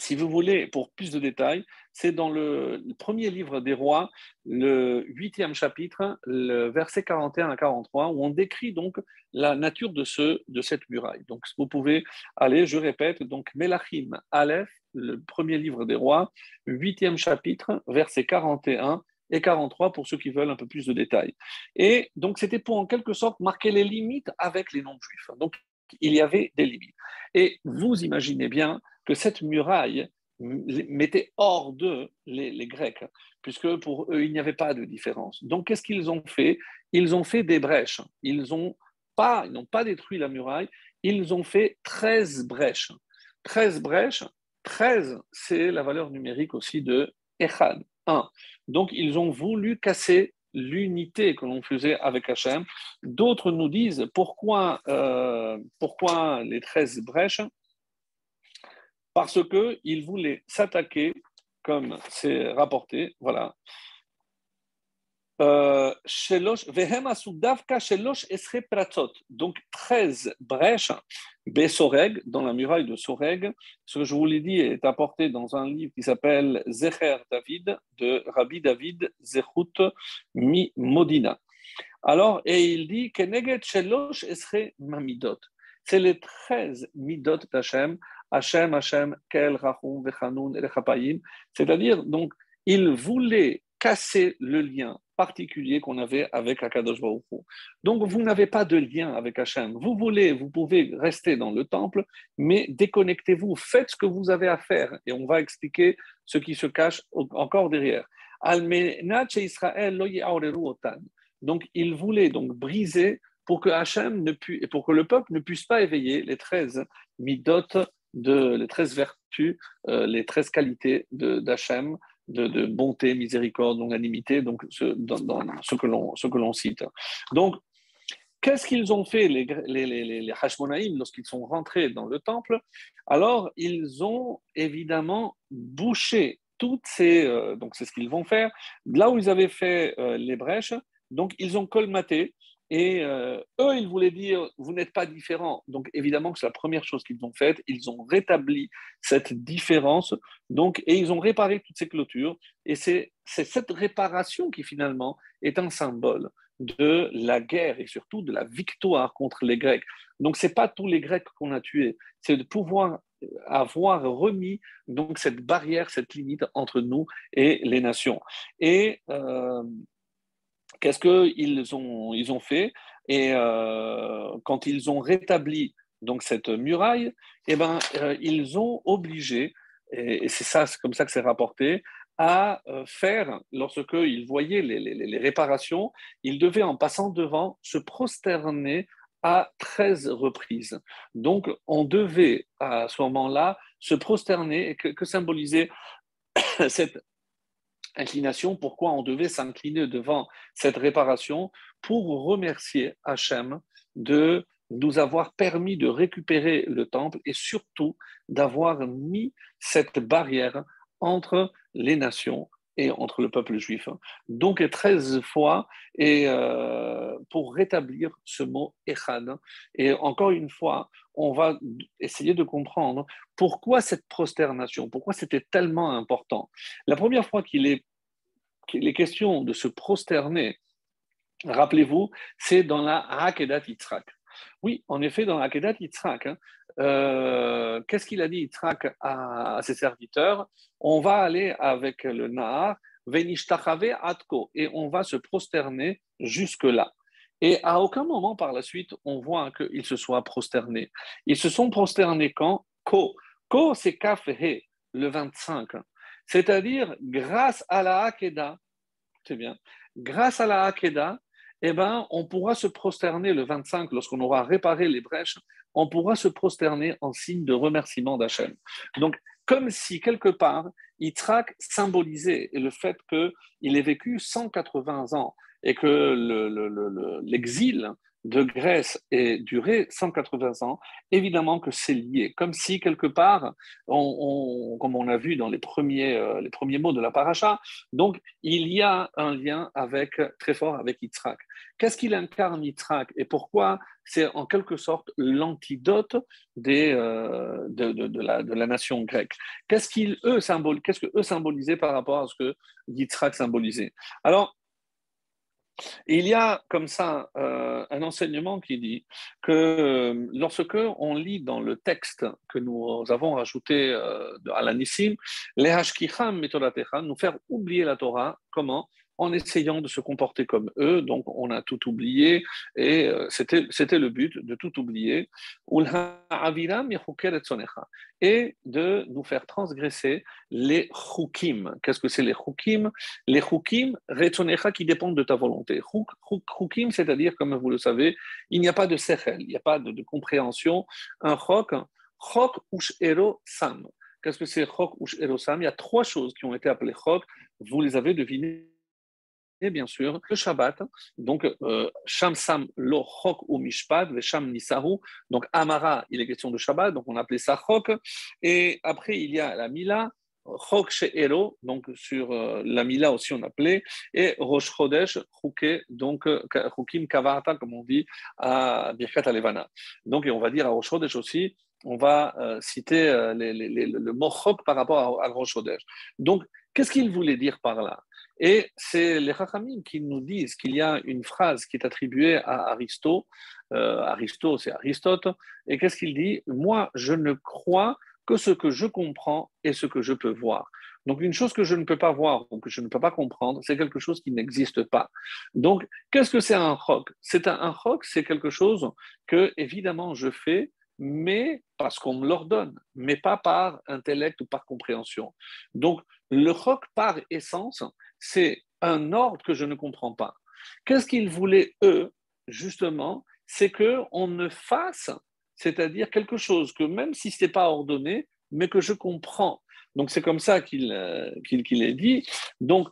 si vous voulez, pour plus de détails, c'est dans le premier livre des rois, le huitième chapitre, le verset 41 à 43, où on décrit donc la nature de, ce, de cette muraille. Donc vous pouvez aller, je répète, donc Melachim Aleph, le premier livre des rois, huitième chapitre, versets 41 et 43 pour ceux qui veulent un peu plus de détails. Et donc c'était pour en quelque sorte marquer les limites avec les non-juifs. Donc il y avait des limites. Et vous imaginez bien que cette muraille mettait hors d'eux les, Grecs, puisque pour eux, il n'y avait pas de différence. Donc qu'est-ce qu'ils ont fait? Ils ont fait des brèches. Ils n'ont pas, pas détruit la muraille, ils ont fait 13 brèches. 13 brèches 13, c'est la valeur numérique aussi de Echad, 1. Donc, ils ont voulu casser l'unité que l'on faisait avec Hachem. D'autres nous disent pourquoi, euh, pourquoi les 13 brèches? Parce qu'ils voulaient s'attaquer, comme c'est rapporté, voilà, euh, donc 13 brèches, Bessoreg, dans la muraille de Soreg. Ce que je vous l'ai dit est apporté dans un livre qui s'appelle Zecher David, de Rabbi David Zechut Mi Modina. Alors, et il dit Keneget Shelosh Esre Mamidot. C'est les 13 midot d'Hachem, Hachem, Hachem, Kel, Rachum, Vechanun, et C'est-à-dire, donc, il voulait casser le lien particulier qu'on avait avec Akadosh Baruch Donc, vous n'avez pas de lien avec Hachem. Vous voulez, vous pouvez rester dans le temple, mais déconnectez-vous, faites ce que vous avez à faire, et on va expliquer ce qui se cache encore derrière. Donc, il voulait donc briser pour que Hachem ne puisse, pour que le peuple ne puisse pas éveiller les 13 midot, de, les 13 vertus, euh, les 13 qualités d'Hachem, de, bonté, miséricorde, longanimité, donc ce, ce que l'on cite. Donc, qu'est-ce qu'ils ont fait, les, les, lorsqu'ils sont rentrés dans le temple? Alors, ils ont évidemment bouché toutes ces. Euh, donc, c'est ce qu'ils vont faire. Là où ils avaient fait euh, les brèches, donc ils ont colmaté et euh, eux, ils voulaient dire, vous n'êtes pas différents. Donc évidemment que c'est la première chose qu'ils ont faite. Ils ont rétabli cette différence. Donc, et ils ont réparé toutes ces clôtures. Et c'est cette réparation qui finalement est un symbole de la guerre et surtout de la victoire contre les Grecs. Donc c'est pas tous les Grecs qu'on a tués, c'est de pouvoir avoir remis donc cette barrière, cette limite entre nous et les nations. Et euh, Qu'est-ce qu'ils ont, ils ont fait Et euh, quand ils ont rétabli donc cette muraille, eh ben, euh, ils ont obligé, et, c'est comme ça que c'est rapporté, à euh, faire, lorsqu'ils voyaient les, les, les, réparations, ils devaient, en passant devant, se prosterner à 13 reprises. Donc, on devait, à ce moment-là, se prosterner, et que, que symbolisait cette inclination, pourquoi on devait s'incliner devant cette réparation pour remercier Hachem de nous avoir permis de récupérer le temple et surtout d'avoir mis cette barrière entre les nations et entre le peuple juif. Donc 13 fois et euh, pour rétablir ce mot Echad. Et encore une fois, on va essayer de comprendre pourquoi cette prosternation, pourquoi c'était tellement important. La première fois qu'il est, qu'il est question de se prosterner, rappelez-vous, c'est dans la Hakedat Yitzhak. Oui, en effet, dans la Hakedat Yitzhak, hein, euh, qu'est-ce qu'il a dit Yitzhak à, ses serviteurs? On va aller avec le Nahar, Venishtachave Atko, et on va se prosterner jusque-là. Et à aucun moment par la suite, on voit qu'ils se soient prosternés. Ils se sont prosternés quand? Ko. Ko, c'est Kafhe, le 25. C'est-à-dire, grâce à la Hakeda, c'est bien, grâce à la Hakeda, eh ben, on pourra se prosterner le 25 lorsqu'on aura réparé les brèches on pourra se prosterner en signe de remerciement d'Hachem. Donc, comme si quelque part, Yitzhak symbolisait le fait qu'il ait vécu 180 ans et que l'exil de Grèce ait duré 180 ans, évidemment que c'est lié, comme si quelque part, comme on a vu dans les premiers, euh, les premiers mots de la paracha, donc il y a un lien avec, très fort avec Yitzhak. Qu'est-ce qu'il incarne Yitzhak? Et pourquoi? C'est en quelque sorte l'antidote euh, de, la, nation grecque. Qu'est-ce qu'ils eux, qu'est-ce que eux symbolisaient par rapport à ce que Yitzhak symbolisait? Alors, il y a comme ça euh, un enseignement qui dit que euh, lorsque on lit dans le texte que nous avons rajouté à la Nissim, les Hashkicham nous faire oublier la Torah, comment? En essayant de se comporter comme eux. Donc, on a tout oublié et euh, c'était, c'était le but de tout oublier. Et de nous faire transgresser les chukim. Qu'est-ce que c'est les chukim? Les chukim, qui dépendent de ta volonté. Chukim, c'est-à-dire, comme vous le savez, il n'y a pas de sechel, il n'y a pas de, compréhension. Un chok, chok ush ero sam. Qu'est-ce que c'est chok ush ero sam? Il y a trois choses qui ont été appelées chok. Vous les avez devinées et bien sûr le Shabbat. Donc, euh, Sham Sam lo Chok ou Mishpat, Sham Nisahu. Donc, Amara, il est question de Shabbat, donc on appelait ça Chok. Et après, il y a la Mila, Chok She'ero, donc sur euh, la Mila aussi on appelait, et Rosh Chodesh, donc Chukim Kavata, comme on dit à Birkat Alevana. Donc, on va dire à Rosh aussi, on va euh, citer le mot Chok par rapport à, à. Donc, qu'est-ce qu'il voulait dire par là? Et c'est les Chachamim qui nous disent qu'il y a une phrase qui est attribuée à Aristote. Euh, Aristote, c'est Aristote. Et qu'est-ce qu'il dit? Moi, je ne crois que ce que je comprends et ce que je peux voir. Donc, une chose que je ne peux pas voir ou que je ne peux pas comprendre, c'est quelque chose qui n'existe pas. Donc, qu'est-ce que c'est un roc? C'est un, un roc, c'est quelque chose que, évidemment, je fais, mais parce qu'on me l'ordonne, mais pas par intellect ou par compréhension. Donc, le roc, par essence, c'est un ordre que je ne comprends pas. Qu'est-ce qu'ils voulaient, eux, justement C'est qu'on ne fasse, c'est-à-dire quelque chose que même si ce n'est pas ordonné, mais que je comprends. Donc c'est comme ça qu'il euh, est dit. Donc,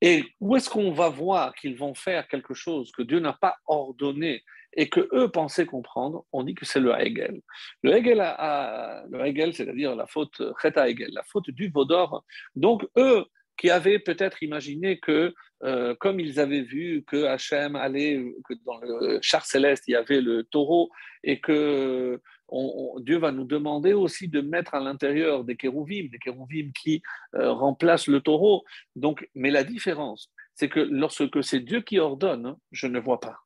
et où est-ce qu'on va voir qu'ils vont faire quelque chose que Dieu n'a pas ordonné? Et que eux pensaient comprendre On dit que c'est le Hegel. Le Hegel, c'est-à-dire la faute Cheta Hegel, la faute du Vaudor. Donc eux, qui avaient peut-être imaginé que, euh, comme ils avaient vu que Hachem allait, que dans le char céleste, il y avait le taureau, et que Dieu va nous demander aussi de mettre à l'intérieur des kérouvim, des kérouvim qui euh, remplacent le taureau. Donc, mais la différence, c'est que lorsque c'est Dieu qui ordonne, je ne vois pas.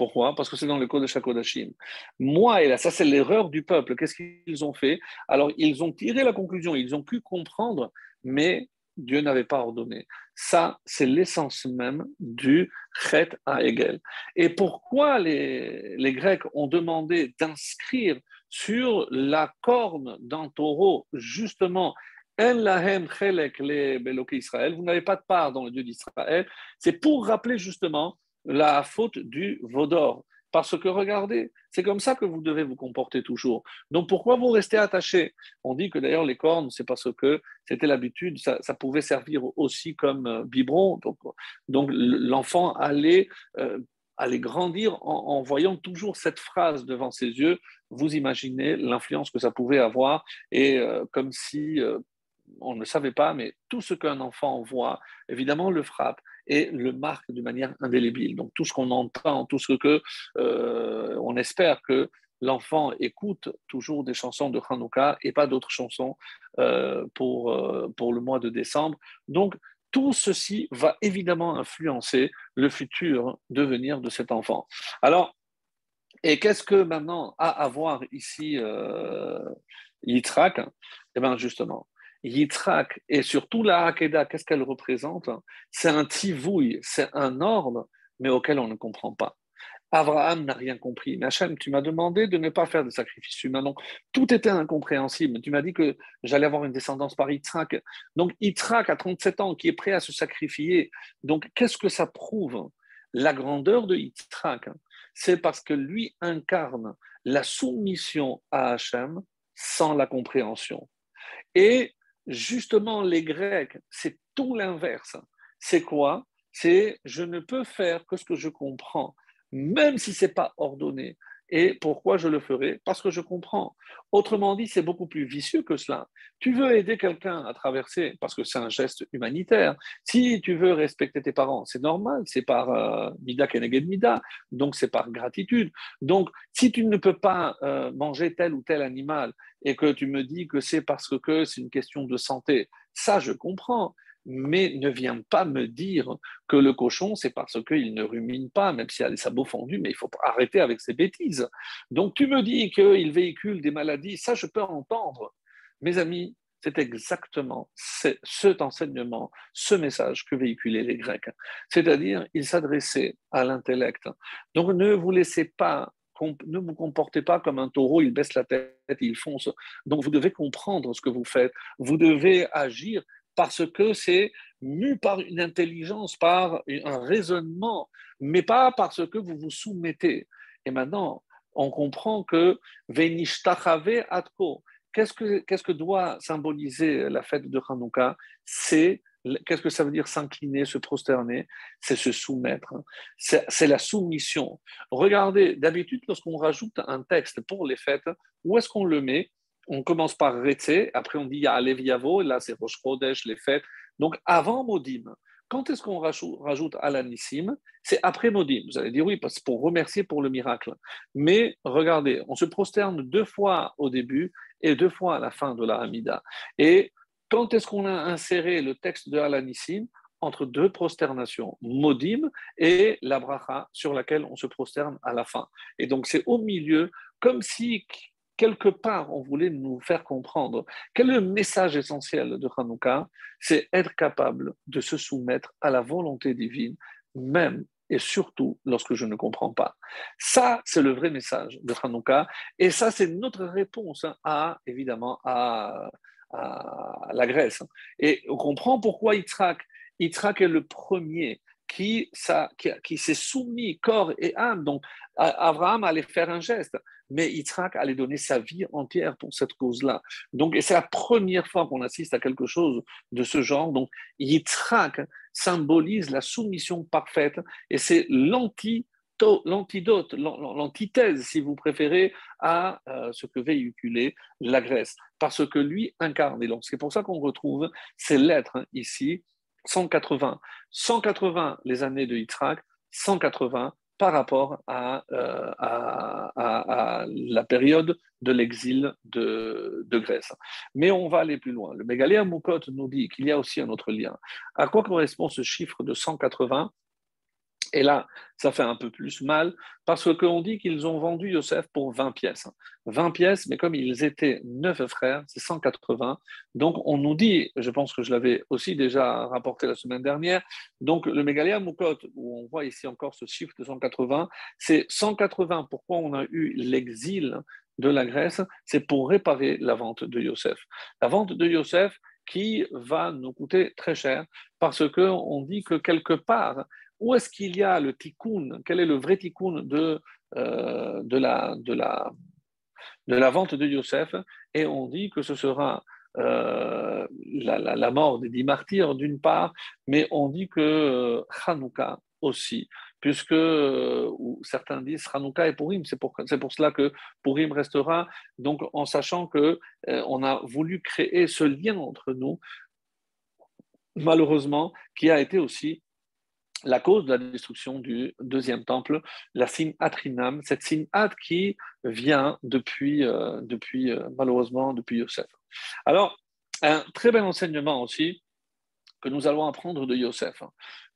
Pourquoi? Parce que c'est dans le code de Shakodashim. Moi, et là, ça c'est l'erreur du peuple. Qu'est-ce qu'ils ont fait? Alors, ils ont tiré la conclusion, ils ont pu comprendre, mais Dieu n'avait pas ordonné. Ça, c'est l'essence même du Chet à Hegel. Et pourquoi les, les Grecs ont demandé d'inscrire sur la corne d'un taureau, justement, vous n'avez pas de part dans le Dieu d'Israël, c'est pour rappeler justement la faute du Vaudor. Parce que regardez, c'est comme ça que vous devez vous comporter toujours. Donc pourquoi vous restez attaché? On dit que d'ailleurs les cornes, c'est parce que c'était l'habitude, ça, pouvait servir aussi comme euh, biberon. Donc, l'enfant allait, euh, allait grandir en, voyant toujours cette phrase devant ses yeux. Vous imaginez l'influence que ça pouvait avoir et euh, comme si on ne savait pas, mais tout ce qu'un enfant voit, évidemment, le frappe et le marque de manière indélébile. Donc tout ce qu'on entend, tout ce que euh, on espère que l'enfant écoute toujours des chansons de Hanouka et pas d'autres chansons euh, pour, euh, pour le mois de décembre. Donc tout ceci va évidemment influencer le futur devenir de cet enfant. Alors, et qu'est-ce que maintenant a à voir ici euh, Yitzhak? Eh bien justement, Yitzhak et surtout la Hakeda, qu'est-ce qu'elle représente? C'est un tivouille, c'est un ordre, mais auquel on ne comprend pas. Abraham n'a rien compris. Mais Hachem, tu m'as demandé de ne pas faire de sacrifice humain. Donc, tout était incompréhensible. Tu m'as dit que j'allais avoir une descendance par Yitzhak. Donc, Yitzhak, à 37 ans, qui est prêt à se sacrifier. Donc, qu'est-ce que ça prouve? La grandeur de Yitzhak, c'est parce que lui incarne la soumission à Hachem sans la compréhension. Et justement, les Grecs, c'est tout l'inverse. C'est quoi? C'est je ne peux faire que ce que je comprends même si ce n'est pas ordonné. Et pourquoi je le ferai? Parce que je comprends. Autrement dit, c'est beaucoup plus vicieux que cela. Tu veux aider quelqu'un à traverser, parce que c'est un geste humanitaire. Si tu veux respecter tes parents, c'est normal, c'est par euh, Mida Keneged Mida, donc c'est par gratitude. Donc, si tu ne peux pas euh, manger tel ou tel animal et que tu me dis que c'est parce que c'est une question de santé, ça je comprends mais ne viens pas me dire que le cochon, c'est parce qu'il ne rumine pas, même s'il a les sabots fondus, mais il faut arrêter avec ces bêtises. Donc tu me dis qu'il véhicule des maladies, ça je peux entendre. Mes amis, c'est exactement cet enseignement, ce message que véhiculaient les Grecs. C'est-à-dire, ils s'adressaient à l'intellect. Donc ne vous laissez pas ne vous comportez pas comme un taureau, il baisse la tête, il fonce. Donc vous devez comprendre ce que vous faites, vous devez agir parce que c'est mu par une intelligence, par un raisonnement, mais pas parce que vous vous soumettez. Et maintenant, on comprend que Venishtachave Atko, qu'est-ce que, doit symboliser la fête de Hanouka? C'est Qu'est-ce que ça veut dire s'incliner, se prosterner? C'est se soumettre. C'est la soumission. Regardez, d'habitude, lorsqu'on rajoute un texte pour les fêtes, où est-ce qu'on le met? On commence par Retse, après on dit il y a Yavo, là c'est Rosh les fêtes. Donc avant Modim. Quand est-ce qu'on rajoute Alanissim C'est après Modim. Vous allez dire oui, parce pour remercier pour le miracle. Mais regardez, on se prosterne deux fois au début et deux fois à la fin de la Hamida. Et quand est-ce qu'on a inséré le texte de Alanissim entre deux prosternations, Modim et la bracha sur laquelle on se prosterne à la fin. Et donc c'est au milieu, comme si quelque part, on voulait nous faire comprendre quel est le message essentiel de Hanouka C'est être capable de se soumettre à la volonté divine, même et surtout lorsque je ne comprends pas. Ça, c'est le vrai message de Hanouka, et ça, c'est notre réponse à, évidemment, à, la Grèce. Et on comprend pourquoi Yitzhak, Yitzhak est le premier qui s'est soumis corps et âme. Donc, Abraham allait faire un geste mais Yitzhak allait donner sa vie entière pour cette cause-là. Donc, c'est la première fois qu'on assiste à quelque chose de ce genre. Donc, Yitzhak symbolise la soumission parfaite et c'est l'antidote, l'antithèse, si vous préférez, à euh, ce que véhiculait la Grèce, parce que lui incarne. Et donc, c'est pour ça qu'on retrouve ces lettres hein, ici, 180. 180 les années de Yitzhak, 180 par rapport euh, à, la période de l'exil de, Grèce. Mais on va aller plus loin. Le Mégaléa Moukot nous dit qu'il y a aussi un autre lien. À quoi correspond ce chiffre de 180 et là, ça fait un peu plus mal parce qu'on dit qu'ils ont vendu Yosef pour 20 pièces. 20 pièces, mais comme ils étaient neuf frères, c'est 180. Donc on nous dit, je pense que je l'avais aussi déjà rapporté la semaine dernière, donc le Mégalia Moukot, où on voit ici encore ce chiffre de 180, c'est 180. Pourquoi on a eu l'exil de la Grèce? C'est pour réparer la vente de Yosef. La vente de Yosef qui va nous coûter très cher parce qu'on dit que quelque part, où est-ce qu'il y a le tikkun? Quel est le vrai tikkun de, euh, de, la, de, la, vente de Yosef? Et on dit que ce sera euh, la, la, mort des dix martyrs d'une part, mais on dit que euh, Hanouka aussi, puisque certains disent Hanouka et Purim. C'est pour, pour cela que Purim restera. Donc, en sachant que on a voulu créer ce lien entre nous, malheureusement, qui a été aussi la cause de la destruction du deuxième temple, la signe Atrinam, cette signe At qui vient depuis, euh, depuis malheureusement, depuis Yosef. Alors, un très bel enseignement aussi que nous allons apprendre de Yosef.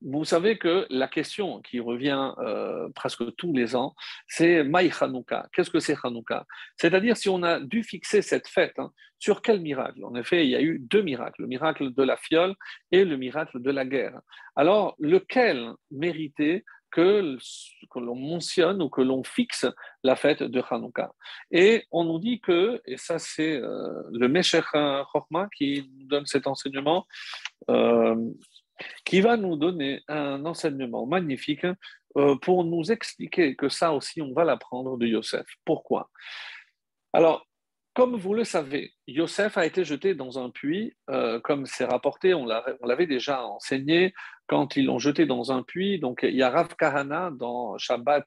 Vous savez que la question qui revient euh, presque tous les ans, c'est Maï Hanouka. Qu'est-ce que c'est Hanouka? C'est-à-dire si on a dû fixer cette fête, hein, sur quel miracle? En effet, il y a eu deux miracles, le miracle de la fiole et le miracle de la guerre. Alors, lequel méritait que, l'on mentionne ou que l'on fixe la fête de Hanouka. Et on nous dit que, et ça c'est euh, le Meshech Chokma qui nous donne cet enseignement, euh, qui va nous donner un enseignement magnifique euh, pour nous expliquer que ça aussi on va l'apprendre de Yosef. Pourquoi? Alors, comme vous le savez, Yosef a été jeté dans un puits, comme c'est rapporté, on l'avait déjà enseigné, quand ils l'ont jeté dans un puits. Donc, il y a Rav Kahana dans Shabbat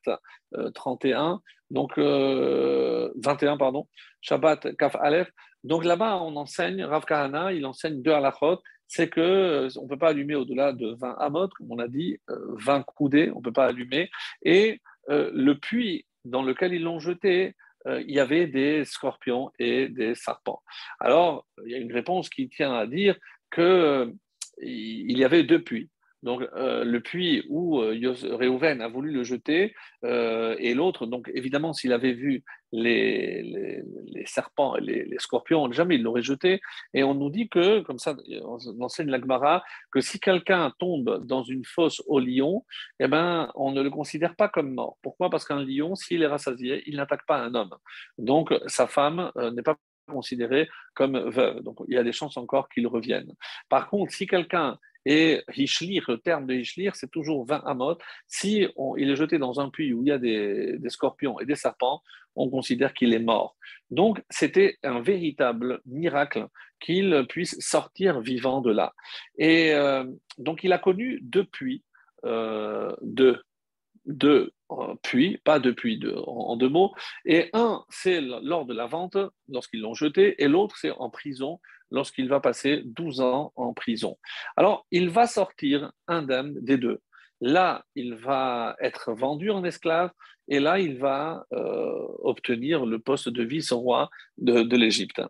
31, euh, donc 21, euh, pardon, Shabbat Kaf Aleph. Donc là-bas, on enseigne, Rav Kahana, il enseigne deux halachot, c'est que euh, on ne peut pas allumer au-delà de 20 amot, comme on a dit, 20 coudées, on ne peut pas allumer. Et le puits dans lequel ils l'ont jeté, il y avait des scorpions et des serpents. Alors, il y a une réponse qui tient à dire qu'il il y avait deux puits. Donc, euh, le puits où euh, Réhouven a voulu le jeter, euh, et l'autre, donc évidemment, s'il avait vu les, serpents et les, scorpions, jamais il l'aurait jeté. Et on nous dit que, comme ça, on enseigne l'Agmara, que si quelqu'un tombe dans une fosse au lion, eh ben, on ne le considère pas comme mort. Pourquoi? Parce qu'un lion, s'il est rassasié, il n'attaque pas un homme. Donc, sa femme n'est pas considérée comme veuve. Donc, il y a des chances encore qu'il revienne. Par contre, si quelqu'un et Hishlir, le terme de Hishlir, c'est toujours 20 amot. Si il est jeté dans un puits où il y a des, scorpions et des serpents, on considère qu'il est mort. Donc, c'était un véritable miracle qu'il puisse sortir vivant de là. Et euh, donc, il a connu deux puits, euh, deux, deux puits, pas deux puits en, deux mots. Et un, c'est lors de la vente, lorsqu'ils l'ont jeté, et l'autre, c'est en prison, lorsqu'il va passer 12 ans en prison. Alors, il va sortir indemne des deux. Là, il va être vendu en esclave et là, il va euh, obtenir le poste de vice-roi de, l'Égypte.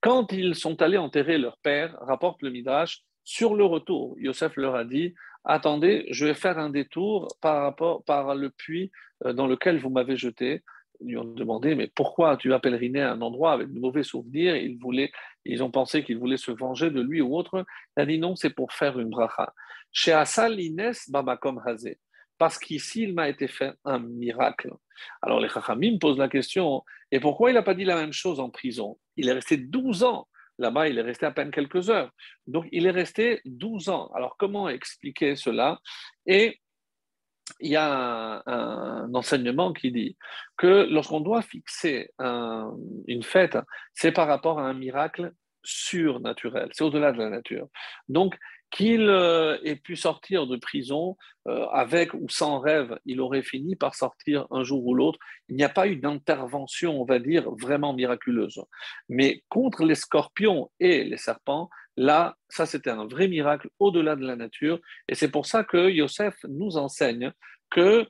Quand ils sont allés enterrer leur père, rapporte le Midrash, sur le retour, Yosef leur a dit Attendez, je vais faire un détour par, rapport, par le puits euh, dans lequel vous m'avez jeté lui ont demandé Mais pourquoi tu vas pèleriner à un endroit avec de mauvais souvenirs? Ils, voulaient, ils ont pensé qu'ils voulaient se venger de lui ou autre. Il a dit Non, c'est pour faire une bracha. Chez Asal Ines Babakom Hazé. Parce qu'ici, il m'a été fait un miracle. Alors les Chachamim posent la question Et pourquoi il n'a pas dit la même chose en prison? Il est resté 12 ans. Là-bas, il est resté à peine quelques heures. Donc, il est resté 12 ans. Alors, comment expliquer cela? Et il y a un, enseignement qui dit que lorsqu'on doit fixer une fête, c'est par rapport à un miracle surnaturel, c'est au-delà de la nature. Donc, qu'il euh, ait pu sortir de prison euh, avec ou sans rêve, il aurait fini par sortir un jour ou l'autre. Il n'y a pas eu d'intervention, on va dire, vraiment miraculeuse. Mais contre les scorpions et les serpents, Là, ça c'était un vrai miracle au-delà de la nature. Et c'est pour ça que Yosef nous enseigne que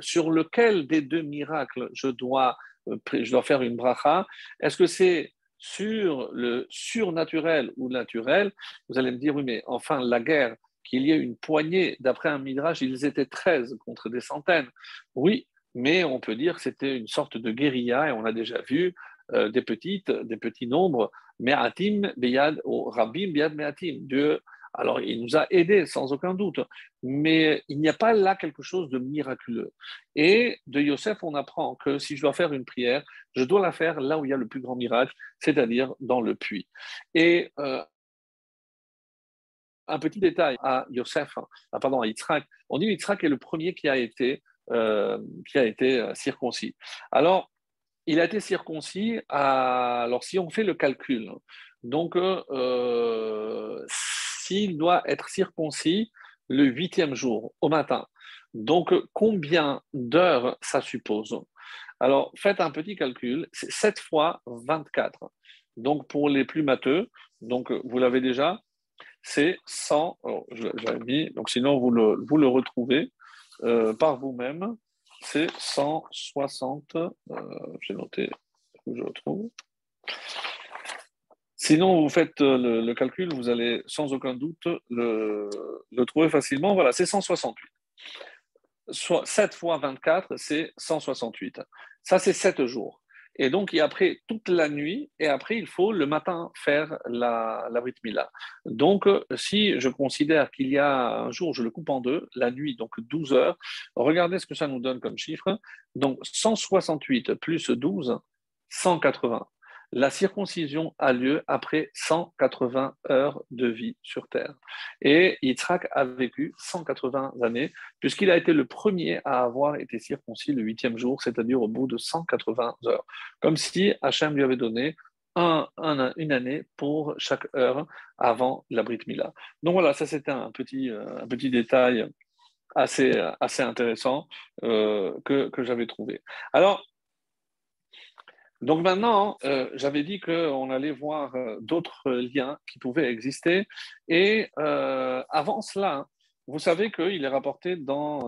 sur lequel des deux miracles je dois, euh, je dois faire une bracha. Est-ce que c'est sur le surnaturel ou naturel Vous allez me dire, oui, mais enfin, la guerre, qu'il y ait une poignée, d'après un midrash, ils étaient 13 contre des centaines. Oui, mais on peut dire que c'était une sorte de guérilla, et on a déjà vu euh, des petites, des petits nombres Me'atim beyad ou Rabim beyad Me'atim. Dieu, alors il nous a aidés sans aucun doute, mais il n'y a pas là quelque chose de miraculeux. Et de Yosef, on apprend que si je dois faire une prière, je dois la faire là où il y a le plus grand miracle, c'est-à-dire dans le puits. Et euh, un petit détail à Yosef, ah, pardon, à Yitzhak. On dit Yitzhak est le premier qui a été, euh, qui a été euh, circoncis. Alors, il a été circoncis à... Alors, si on fait le calcul, donc, s'il doit être circoncis le huitième jour, au matin. Donc, combien d'heures ça suppose? Alors, faites un petit calcul, c'est 7 fois 24. Donc, pour les plus matheux, donc vous l'avez déjà, c'est 100, j'avais mis, donc sinon vous le, vous le retrouvez euh, par vous-même, c'est 160, euh, j'ai noté où je retrouve. Sinon, vous faites euh, le, calcul, vous allez sans aucun doute le, trouver facilement. Voilà, c'est 168. Soit 7 fois 24, c'est 168. Ça, c'est 7 jours. Et donc, et après toute la nuit, et après, il faut le matin faire la, la Mila. Donc, si je considère qu'il y a un jour, je le coupe en deux, la nuit, donc 12 heures, regardez ce que ça nous donne comme chiffre. Donc, 168 plus 12, 180 la circoncision a lieu après 180 heures de vie sur Terre. Et Yitzhak a vécu 180 années, puisqu'il a été le premier à avoir été circoncis le huitième jour, c'est-à-dire au bout de 180 heures. Comme si Hachem lui avait donné une année pour chaque heure avant la Brit Mila. Donc voilà, ça c'était un petit, euh, détail assez, assez intéressant euh, que, que j'avais trouvé. Alors, donc maintenant, euh, j'avais dit qu'on allait voir euh, d'autres liens qui pouvaient exister. Et euh, avant cela, vous savez qu'il est rapporté dans,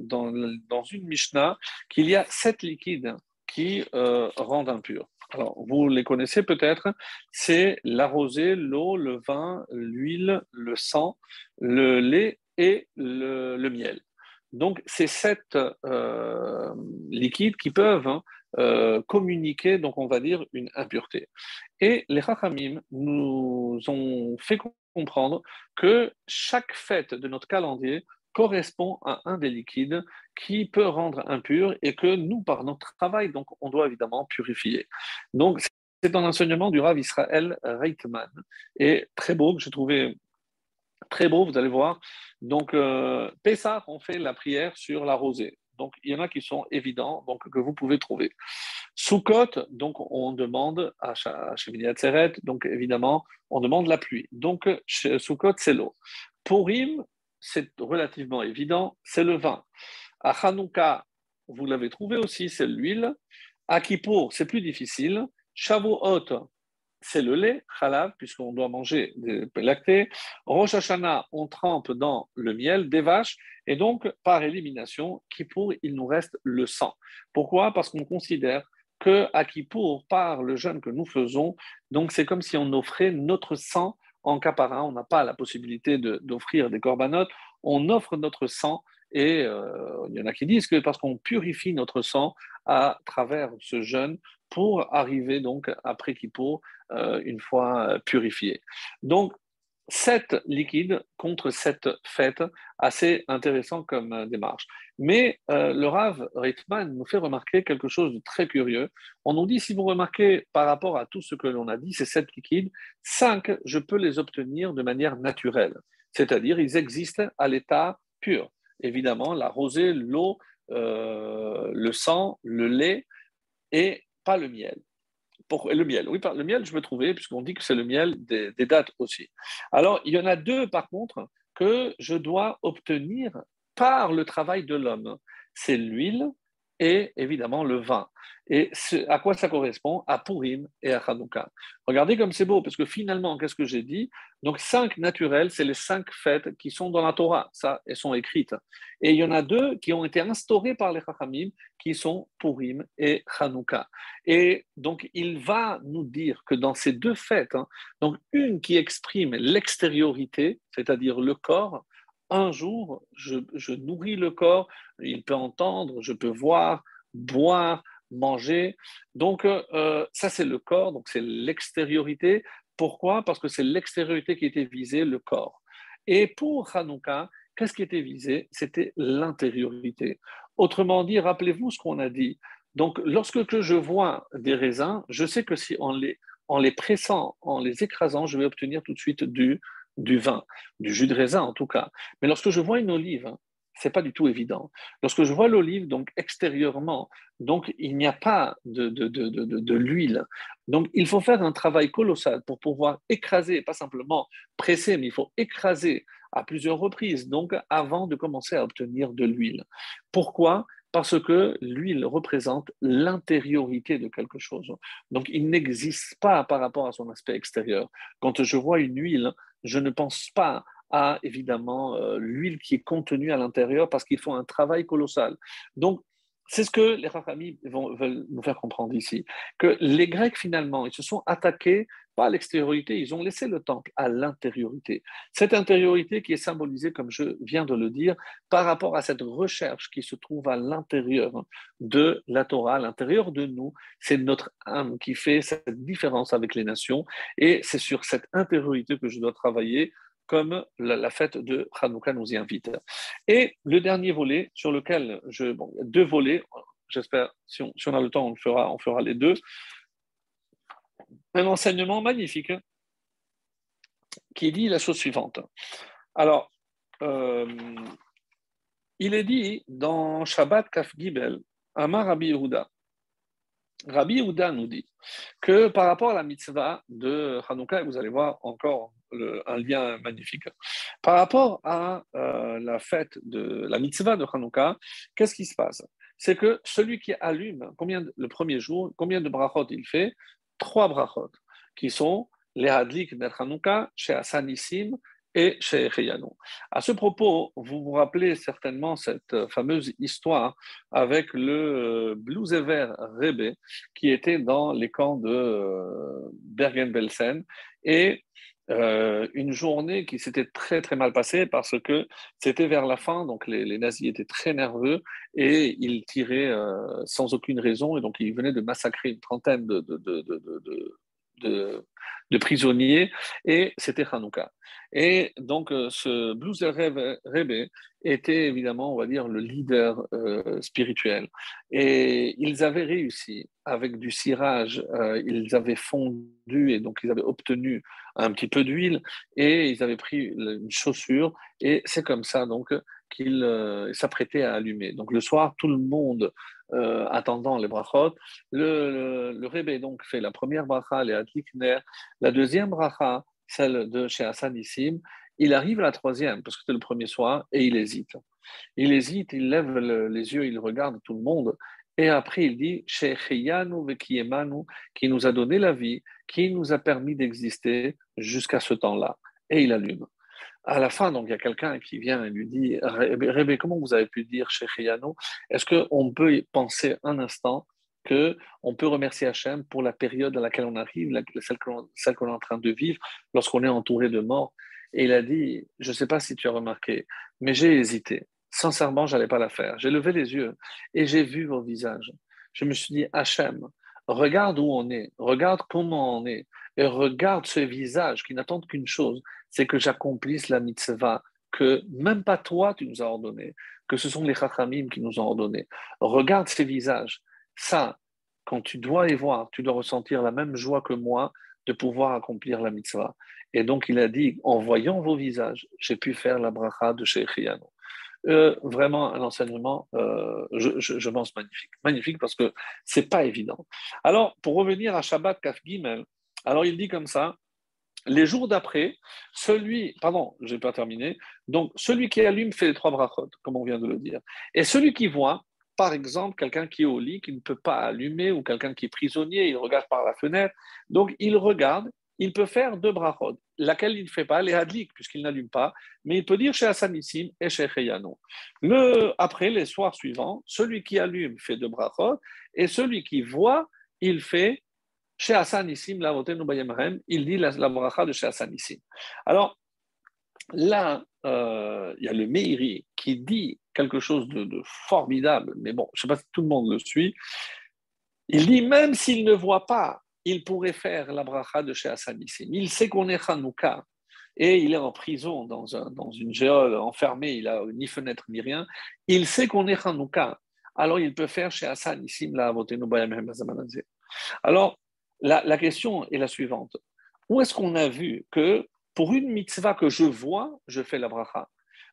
dans, dans, une Mishnah qu'il y a sept liquides qui rendent impurs. Alors, vous les connaissez peut-être, c'est la rosée, l'eau, le vin, l'huile, le sang, le lait et le miel. Donc, c'est sept liquides qui peuvent hein, euh, communiquer, donc on va dire, une impureté. Et les Rachamim nous ont fait comprendre que chaque fête de notre calendrier correspond à un des liquides qui peut rendre impur et que nous, par notre travail, donc on doit évidemment purifier. Donc, c'est un enseignement du Rav Israël Reitman et très beau que j'ai trouvé très beau, vous allez voir. Donc, euh, Pessah, on fait la prière sur la rosée. Donc, il y en a qui sont évidents, donc que vous pouvez trouver. Soukot, donc on demande à Shemini Atzeret, donc évidemment, on demande la pluie. Donc, Soukot, c'est l'eau. Purim, c'est relativement évident, c'est le vin. À Hanouka, vous l'avez trouvé aussi, c'est l'huile. À Kippour, c'est plus difficile. Shavuot, c'est le lait, halav, puisqu'on doit manger des lactés. Rosh Hashanah, on trempe dans le miel des vaches, et donc, par élimination, Kippour, il nous reste le sang. Pourquoi? Parce qu'on considère que à Kippour, par le jeûne que nous faisons, donc c'est comme si on offrait notre sang en capara. On n'a pas la possibilité d'offrir des corbanotes, on offre notre sang et euh, il y en a qui disent que parce qu'on purifie notre sang à travers ce jeûne pour arriver donc après Kippour euh, une fois euh, purifié. Donc, sept liquides contre sept fêtes, assez intéressant comme euh, démarche. Mais le Rav Reitman nous fait remarquer quelque chose de très curieux. On nous dit, si vous remarquez par rapport à tout ce que l'on a dit, ces sept liquides, cinq, je peux les obtenir de manière naturelle. C'est-à-dire, ils existent à l'état pur. Évidemment, la rosée, l'eau, le sang, le lait et pas le miel. Le miel, oui, le miel, je me trouvais, puisqu'on dit que c'est le miel des, des, dates aussi. Alors, il y en a deux, par contre, que je dois obtenir par le travail de l'homme. C'est l'huile et évidemment le vin. Et à quoi ça correspond? À Purim et à Hanouka. Regardez comme c'est beau, parce que finalement, qu'est-ce que j'ai dit? Donc, cinq naturels, c'est les cinq fêtes qui sont dans la Torah, ça, elles sont écrites. Et il y en a deux qui ont été instaurées par les Chachamim, qui sont Purim et Hanouka. Et donc, il va nous dire que dans ces deux fêtes, hein, donc une qui exprime l'extériorité, c'est-à-dire le corps, un jour, je, nourris le corps, il peut entendre, je peux voir, boire, manger. Donc, euh, ça, c'est le corps, donc c'est l'extériorité. Pourquoi? Parce que c'est l'extériorité qui était visée, le corps. Et pour Hanouka, qu'est-ce qui était visé? C'était l'intériorité. Autrement dit, rappelez-vous ce qu'on a dit. Donc, lorsque je vois des raisins, je sais que si en les, en les pressant, en les écrasant, je vais obtenir tout de suite du du vin, du jus de raisin en tout cas. Mais lorsque je vois une olive, c'est pas du tout évident. Lorsque je vois l'olive, donc extérieurement, donc il n'y a pas de, de, de, de, l'huile. Donc il faut faire un travail colossal pour pouvoir écraser, pas simplement presser, mais il faut écraser à plusieurs reprises, donc avant de commencer à obtenir de l'huile. Pourquoi? Parce que l'huile représente l'intériorité de quelque chose. Donc, il n'existe pas par rapport à son aspect extérieur. Quand je vois une huile, je ne pense pas à évidemment euh, l'huile qui est contenue à l'intérieur parce qu'ils font un travail colossal. Donc, c'est ce que les Rafami veulent nous faire comprendre ici, que les Grecs finalement, ils se sont attaqués pas à l'extériorité, ils ont laissé le temple à l'intériorité. Cette intériorité qui est symbolisée, comme je viens de le dire, par rapport à cette recherche qui se trouve à l'intérieur de la Torah, à l'intérieur de nous, c'est notre âme qui fait cette différence avec les nations, et c'est sur cette intériorité que je dois travailler comme la, fête de Hanouka nous y invite. Et le dernier volet sur lequel je, bon, deux volets, j'espère, si on, a le temps, on fera, on fera les deux. Un enseignement magnifique qui dit la chose suivante. Alors, euh, il est dit dans Shabbat Kaf Gibel, Amar Rabbi Yehuda. Rabbi Yehuda nous dit que par rapport à la mitzvah de Hanouka, vous allez voir encore un lien magnifique. Par rapport à euh, la fête de la mitzvah de Hanouka, qu'est-ce qui se passe? C'est que celui qui allume, combien le premier jour, combien de brachot il fait? Trois brachot, qui sont les hadlik de Hanouka, chez Asanissim et chez Reyano. À ce propos, vous vous rappelez certainement cette fameuse histoire avec le Bluesever Rebbe qui était dans les camps de euh, Bergen-Belsen et euh, une journée qui s'était très très mal passée parce que c'était vers la fin, donc les, nazis étaient très nerveux et ils tiraient euh, sans aucune raison et donc ils venaient de massacrer une trentaine de, prisonniers et c'était Hanouka. Et donc euh, ce Blues Rebbe était évidemment, on va dire, le leader spirituel. Et ils avaient réussi avec du cirage, ils avaient fondu et donc ils avaient obtenu un petit peu d'huile et ils avaient pris une chaussure et c'est comme ça donc qu'ils euh, s'apprêtaient à allumer. Donc le soir, tout le monde euh, attendant les brachot, le, le, donc fait la première bracha, les Adlikner, la deuxième bracha, celle de chez Hassanissim, il arrive à la troisième, parce que c'était le premier soir, et il hésite. Il hésite, il lève les yeux, il regarde tout le monde, et après, il dit qui nous a donné la vie, qui nous a permis d'exister jusqu'à ce temps-là. Et il allume. À la fin, donc, il y a quelqu'un qui vient et lui dit Rébé, comment vous avez pu dire Shecheyano Est-ce qu'on peut penser un instant que on peut remercier Hachem pour la période à laquelle on arrive, celle qu'on est en train de vivre, lorsqu'on est entouré de morts? Et il a dit Je ne sais pas si tu as remarqué, mais j'ai hésité sincèrement, j'allais pas la faire. J'ai levé les yeux et j'ai vu vos visages. Je me suis dit, Hachem, regarde où on est, regarde comment on est, et regarde ce visage qui n'attendent qu'une chose, c'est que j'accomplisse la mitzvah que même pas toi tu nous as ordonné, que ce sont les chachamim qui nous ont ordonné. Regarde ces visages. Ça, quand tu dois les voir, tu dois ressentir la même joie que moi de pouvoir accomplir la mitzvah. Et donc il a dit, en voyant vos visages, j'ai pu faire la bracha de Sheikh euh, vraiment un enseignement, euh, je, pense, magnifique. Magnifique parce que c'est pas évident. Alors, pour revenir à Shabbat Kaf Gimel, alors il dit comme ça, les jours d'après, celui, pardon, je n'ai pas terminé, donc celui qui allume fait les trois brachot, comme on vient de le dire. Et celui qui voit, par exemple, quelqu'un qui est au lit, qui ne peut pas allumer, ou quelqu'un qui est prisonnier, il regarde par la fenêtre, donc il regarde, il peut faire deux brachot laquelle il ne fait pas, les hadlik, puisqu'il n'allume pas, mais il peut dire chez Hassanissim et chez Cheyano. Le, après, les soirs suivants, celui qui allume fait deux brachot, et celui qui voit, il fait chez Hassanissim, la il dit la, bracha de chez Hassanissim. Alors, là, euh, il y a le Meiri qui dit quelque chose de, formidable, mais bon, je ne sais pas si tout le monde le suit. Il dit, même s'il ne voit pas il pourrait faire la bracha de chez Hassanissim. Il sait qu'on est Hanouka et il est en prison dans, une géole enfermé, il a ni fenêtre ni rien. Il sait qu'on est Hanouka. Alors il peut faire chez Hassanissim la Alors la, question est la suivante. Où est-ce qu'on a vu que pour une mitzvah que je vois, je fais la bracha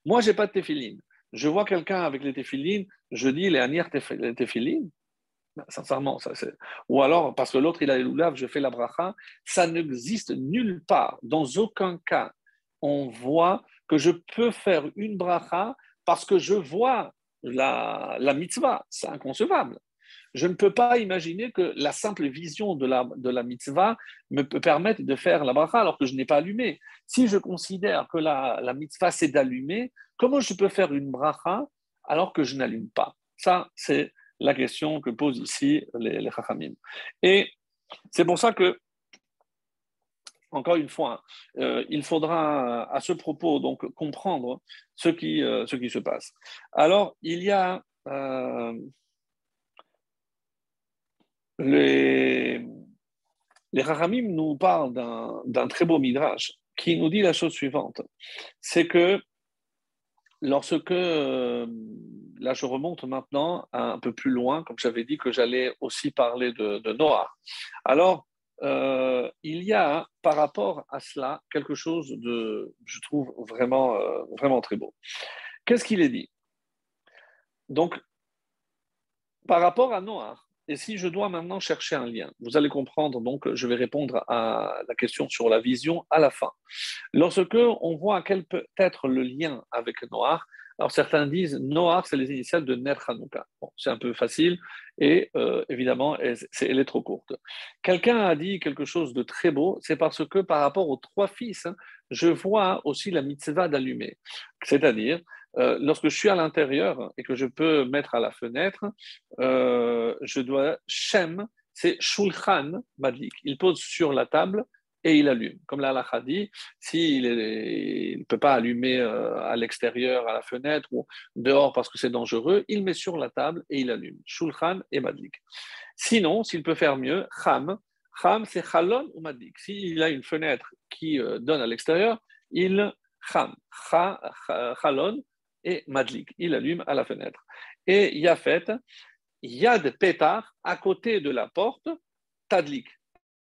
Moi, je n'ai pas de tefillin. je vois quelqu'un avec les téphilines, je dis les anières téphilines. Ben, sincèrement, ça c'est. Ou alors, parce que l'autre il a les loulaves, je fais la bracha, ça n'existe nulle part, dans aucun cas, on voit que je peux faire une bracha parce que je vois la, la mitzvah. C'est inconcevable. Je ne peux pas imaginer que la simple vision de la, de la mitzvah me peut permettre de faire la bracha alors que je n'ai pas allumé. Si je considère que la, la mitzvah c'est d'allumer, comment je peux faire une bracha alors que je n'allume pas? Ça, c'est la question que posent ici les, les Et c'est pour ça que encore une fois, euh, il faudra à ce propos donc comprendre ce qui, euh, ce qui se passe. Alors, il y a euh, les, les nous parlent d'un très beau midrash qui nous dit la chose suivante c'est que lorsque, là je remonte maintenant un peu plus loin, comme j'avais dit que j'allais aussi parler de, de Noah. Alors, euh, il y a par rapport à cela quelque chose de, je trouve vraiment, euh, vraiment très beau. Qu'est-ce qu'il est dit? Donc, par rapport à Noah, et si je dois maintenant chercher un lien, vous allez comprendre, donc je vais répondre à la question sur la vision à la fin. Lorsque on voit quel peut être le lien avec Noah, alors certains disent Noah, c'est les initiales de Ner Hanouka. c'est un peu facile et euh, évidemment, elle, est trop courte. Quelqu'un a dit quelque chose de très beau, c'est parce que par rapport aux trois fils, je vois aussi la mitzvah d'allumer. C'est-à-dire, euh, lorsque je suis à l'intérieur et que je peux mettre à la fenêtre, euh, je dois Shem, c'est Shulchan Madlik. Il pose sur la table et il allume. Comme la dit, s'il ne peut pas allumer euh, à l'extérieur, à la fenêtre ou dehors parce que c'est dangereux, il met sur la table et il allume. Shulchan et Madlik. Sinon, s'il peut faire mieux, Cham. Cham, c'est Chalon ou Madlik. S'il a une fenêtre qui donne à l'extérieur, il Cham. Chalon et Madlik. Il allume à la fenêtre. Et Yafet, Yad Petar, à côté de la porte, Tadlik,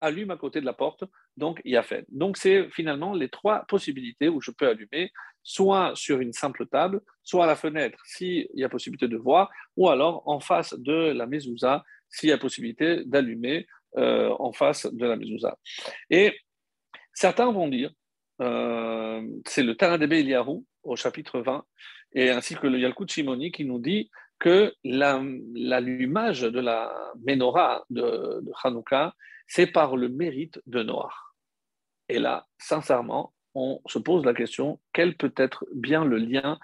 allume à côté de la porte, donc Yafet. Donc c'est finalement les trois possibilités où je peux allumer, soit sur une simple table, soit à la fenêtre s'il y a possibilité de voir, ou alors en face de la mezouza s'il y a possibilité d'allumer euh, en face de la mezouza. Et certains vont dire, euh, c'est le Taradebe Eliyahu au chapitre 20, et ainsi que le Yalkut Shimoni qui nous dit que l'allumage de la menorah de, de Hanouka, c'est par le mérite de Noah. Et là, sincèrement, on se pose la question, quel peut être bien le lien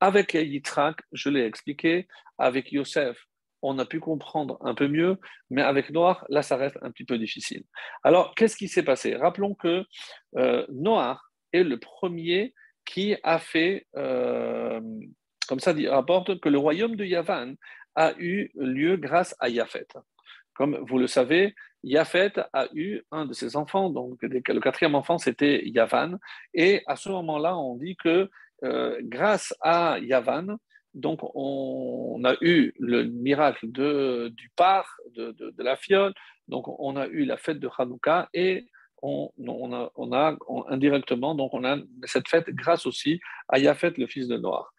avec Yitzhak, je l'ai expliqué, avec Yosef, on a pu comprendre un peu mieux, mais avec Noah, là, ça reste un petit peu difficile. Alors, qu'est-ce qui s'est passé? Rappelons que euh, est le premier qui a fait, euh, comme ça dit, rapporte que le royaume de Yavan a eu lieu grâce à Yafet. Comme vous le savez, Yafet a eu un de ses enfants, donc le quatrième enfant c'était Yavan, et à ce moment-là, on dit que euh, grâce à Yavan, donc on, a eu le miracle du par, de, de, de, la fiole, donc on a eu la fête de Hanouka et on, a, indirectement, donc on a cette fête grâce aussi à Yafet, le fils de Noir.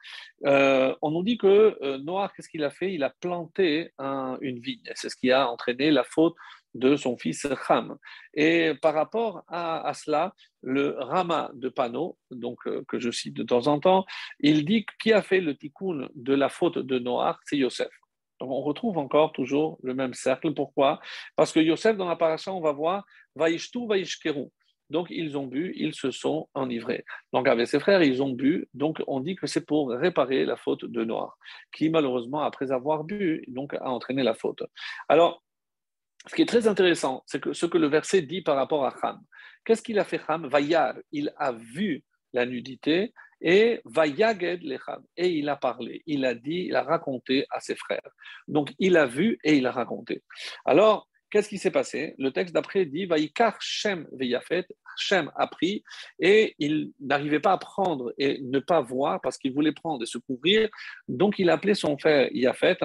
Euh, on nous dit que euh, Noir, qu'est-ce qu'il a fait? Il a planté une vigne. C'est ce qui a entraîné la faute de son fils Ham. Et par rapport à, cela, le Rama de Pano, donc euh, que je cite de temps en temps, il dit qui a fait le tikkun de la faute de Noir, c'est Yosef. Donc on retrouve encore toujours le même cercle. Pourquoi? Parce que Yosef, dans la paracha, on va voir Vaishtu Vaishkeru. Donc ils ont bu, ils se sont enivrés. Donc avec ses frères, ils ont bu. Donc on dit que c'est pour réparer la faute de Noir, qui malheureusement, après avoir bu, donc a entraîné la faute. Alors, ce qui est très intéressant, c'est que ce que le verset dit par rapport à Ham. Qu'est-ce qu'il a fait Ham? Vayar, il a vu la nudité et. Et il a parlé, il a dit, il a raconté à ses frères. Donc il a vu et il a raconté. Alors, Qu'est-ce qui s'est passé? Le texte d'après dit Vaikar Shem Veyafet. Shem a pris et il n'arrivait pas à prendre et ne pas voir parce qu'il voulait prendre et se couvrir. Donc il appelait son frère Yafet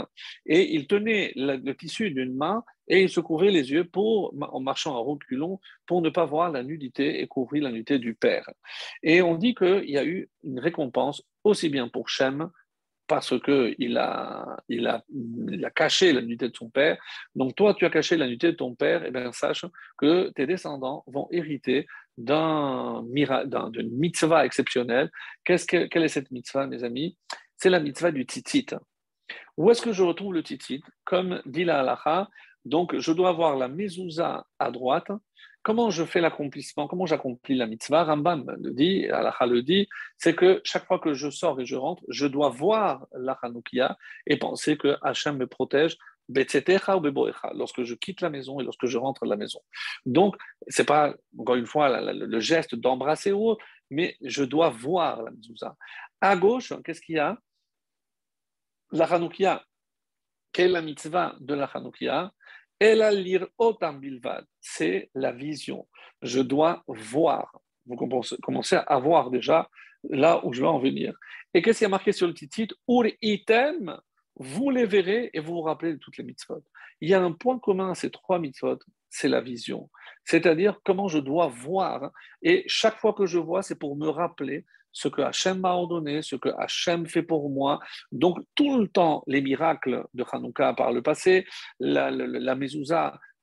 et il tenait le, tissu d'une main et il se couvrait les yeux pour, en marchant en reculons pour ne pas voir la nudité et couvrir la nudité du père. Et on dit qu'il y a eu une récompense aussi bien pour Shem parce qu'il a, il a, il a caché la nudité de son père. Donc toi, tu as caché la nudité de ton père, et eh bien sache que tes descendants vont hériter d'un d'une mitzvah exceptionnelle. Qu'est-ce que, quelle est cette mitzvah, mes amis? C'est la mitzvah du titit. Où est-ce que je retrouve le titit Comme dit la halacha, donc je dois avoir la mezouza à droite Comment je fais l'accomplissement? Comment j'accomplis la mitzvah? Rambam le dit, Allah le dit, c'est que chaque fois que je sors et je rentre, je dois voir la Hanoukia et penser que Hachem me protège lorsque je quitte la maison et lorsque je rentre à la maison. Donc, ce n'est pas, encore une fois, le, geste d'embrasser ou mais je dois voir la mezouza. À gauche, qu'est-ce qu'il y a? La Hanoukia. Quelle est la mitzvah de la Hanoukia lire bilvad, c'est la vision. Je dois voir. Vous commencez à voir déjà là où je vais en venir. Et qu'est-ce qui a marqué sur le titre? Ur item, vous les verrez et vous vous rappelez de toutes les mitzvot. Il y a un point commun à ces trois mitzvot, c'est la vision. C'est-à-dire comment je dois voir. Et chaque fois que je vois, c'est pour me rappeler ce que Hachem m'a ordonné, ce que Hachem fait pour moi. Donc, tout le temps, les miracles de Hanouka par le passé, la, la,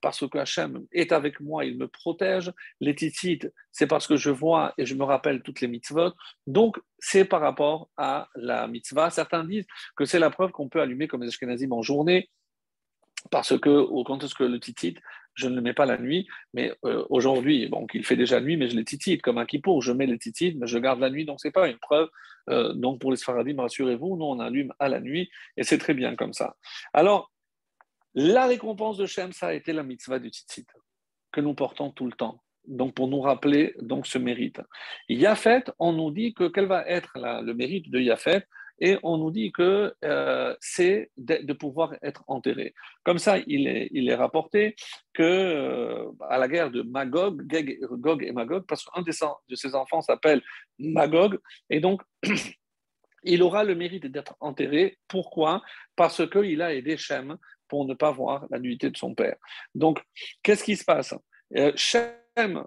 parce que Hachem est avec moi, il me protège. Les titites, c'est parce que je vois et je me rappelle toutes les mitzvot. Donc, c'est par rapport à la mitzvah. Certains disent que c'est la preuve qu'on peut allumer comme les Ashkenazim en journée, parce que quand est-ce que le titit, je ne le mets pas la nuit, mais euh, aujourd'hui, donc il fait déjà nuit, mais je les titite comme un kippour, je mets les titites, mais je garde la nuit, donc ce n'est pas une preuve. Euh, donc pour les Sfaradim, rassurez-vous, nous on allume à la nuit, et c'est très bien comme ça. Alors, la récompense de Shem, ça a été la mitzvah du titit, que nous portons tout le temps. Donc pour nous rappeler donc ce mérite. Yafet, on nous dit que quel va être le mérite de Yafet? Et on nous dit que euh, c'est de, pouvoir être enterré. Comme ça, il est, rapporté que euh, à la guerre de Magog, Gog et Magog, parce qu'un de ses enfants s'appelle Magog, et donc il aura le mérite d'être enterré. Pourquoi? Parce qu'il a aidé Shem pour ne pas voir la nullité de son père. Donc, qu'est-ce qui se passe? Euh, Shem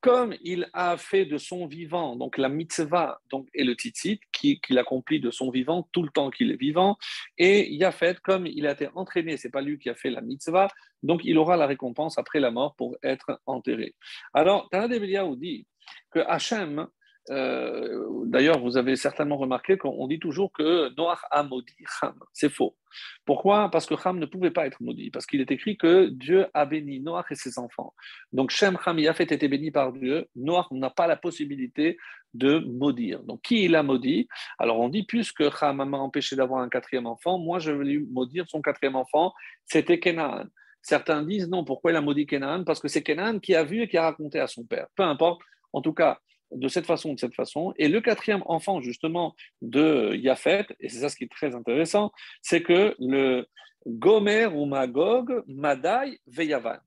comme il a fait de son vivant, donc la mitzvah donc, et le titit, qu'il accomplit de son vivant tout le temps qu'il est vivant, et fait comme il a été entraîné, c'est pas lui qui a fait la mitzvah, donc il aura la récompense après la mort pour être enterré. Alors, Tana dit que Hachem, euh, d'ailleurs, vous avez certainement remarqué qu'on dit toujours que Noach a maudit Ham. C'est faux. Pourquoi? Parce que Ham ne pouvait pas être maudit. Parce qu'il est écrit que Dieu a béni Noach et ses enfants. Donc Shem, Ham et fait été béni par Dieu. Noach n'a pas la possibilité de maudire. Donc qui il a maudit? Alors on dit, puisque Ham m'a empêché d'avoir un quatrième enfant, moi je vais lui maudire son quatrième enfant. C'était Canaan. Certains disent non, pourquoi il a maudit Canaan? Parce que c'est Canaan qui a vu et qui a raconté à son père. Peu importe. En tout cas, de cette façon, de cette façon. Et le quatrième enfant, justement, de Yafet, et c'est ça ce qui est très intéressant, c'est que le Gomer ou Magog, Madai, Veyavan.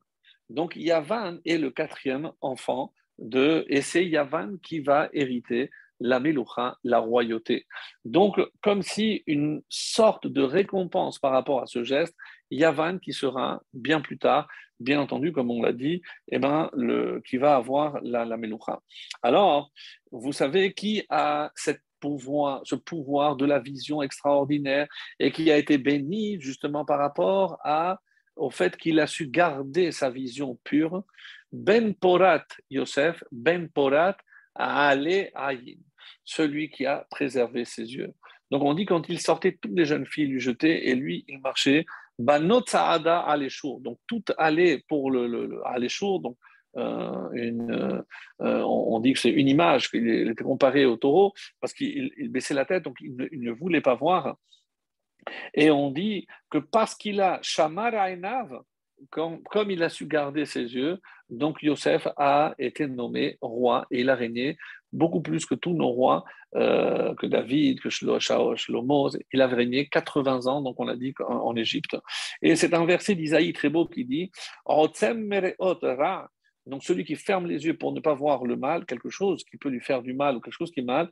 Donc Yavan est le quatrième enfant de, et c'est Yavan qui va hériter la Meloucha, la royauté. Donc, comme si une sorte de récompense par rapport à ce geste, Yavan qui sera bien plus tard bien entendu, comme on l'a dit, eh ben, qui va avoir la, la Meloucha. Alors, vous savez qui a ce pouvoir de la vision extraordinaire et qui a été béni justement par rapport à, au fait qu'il a su garder sa vision pure? Ben Porat Yosef, Ben Porat Ale Ayin, celui qui a préservé ses yeux. Donc on dit quand il sortait, toutes les jeunes filles lui jetaient et lui, il marchait Donc tout allait pour le, le, Donc euh, euh, on, dit que c'est une image, qu'il était comparé au taureau parce qu'il baissait la tête, donc il ne, voulait pas voir. Et on dit que parce qu'il a Shamar comme, il a su garder ses yeux, donc Yosef a été nommé roi et il a régné beaucoup plus que tous nos rois, euh, que David, que Shlomo. Il a régné 80 ans, donc on l'a dit en, Égypte. Et c'est un verset d'Isaïe très beau qui dit donc celui qui ferme les yeux pour ne pas voir le mal, quelque chose qui peut lui faire du mal ou quelque chose qui est mal,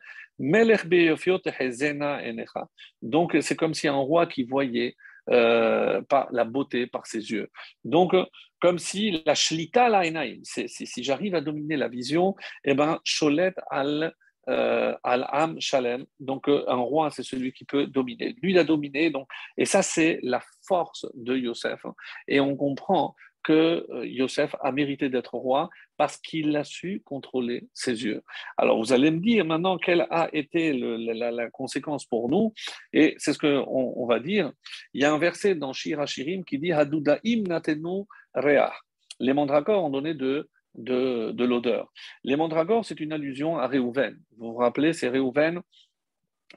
donc c'est comme si un roi qui voyait euh, par la beauté, par ses yeux. Donc, comme si la shlita la si, si j'arrive à dominer la vision, eh ben, sholet al euh, Al-Am Shalem. Donc, euh, un roi, c'est celui qui peut dominer. Lui, il a dominé. Donc, et ça, c'est la force de Yosef. Et on comprend que euh, Yosef a mérité d'être roi parce qu'il a su contrôler ses yeux. Alors, vous allez me dire maintenant quelle a été la, conséquence pour nous. Et c'est ce qu'on on va dire. Il y a un verset dans Shira Shirim qui dit Hadudaim natenu rea. Les mandragores ont donné de de, l'odeur. Les mandragores, c'est une allusion à Réhouven. Vous vous rappelez, c'est Réhouven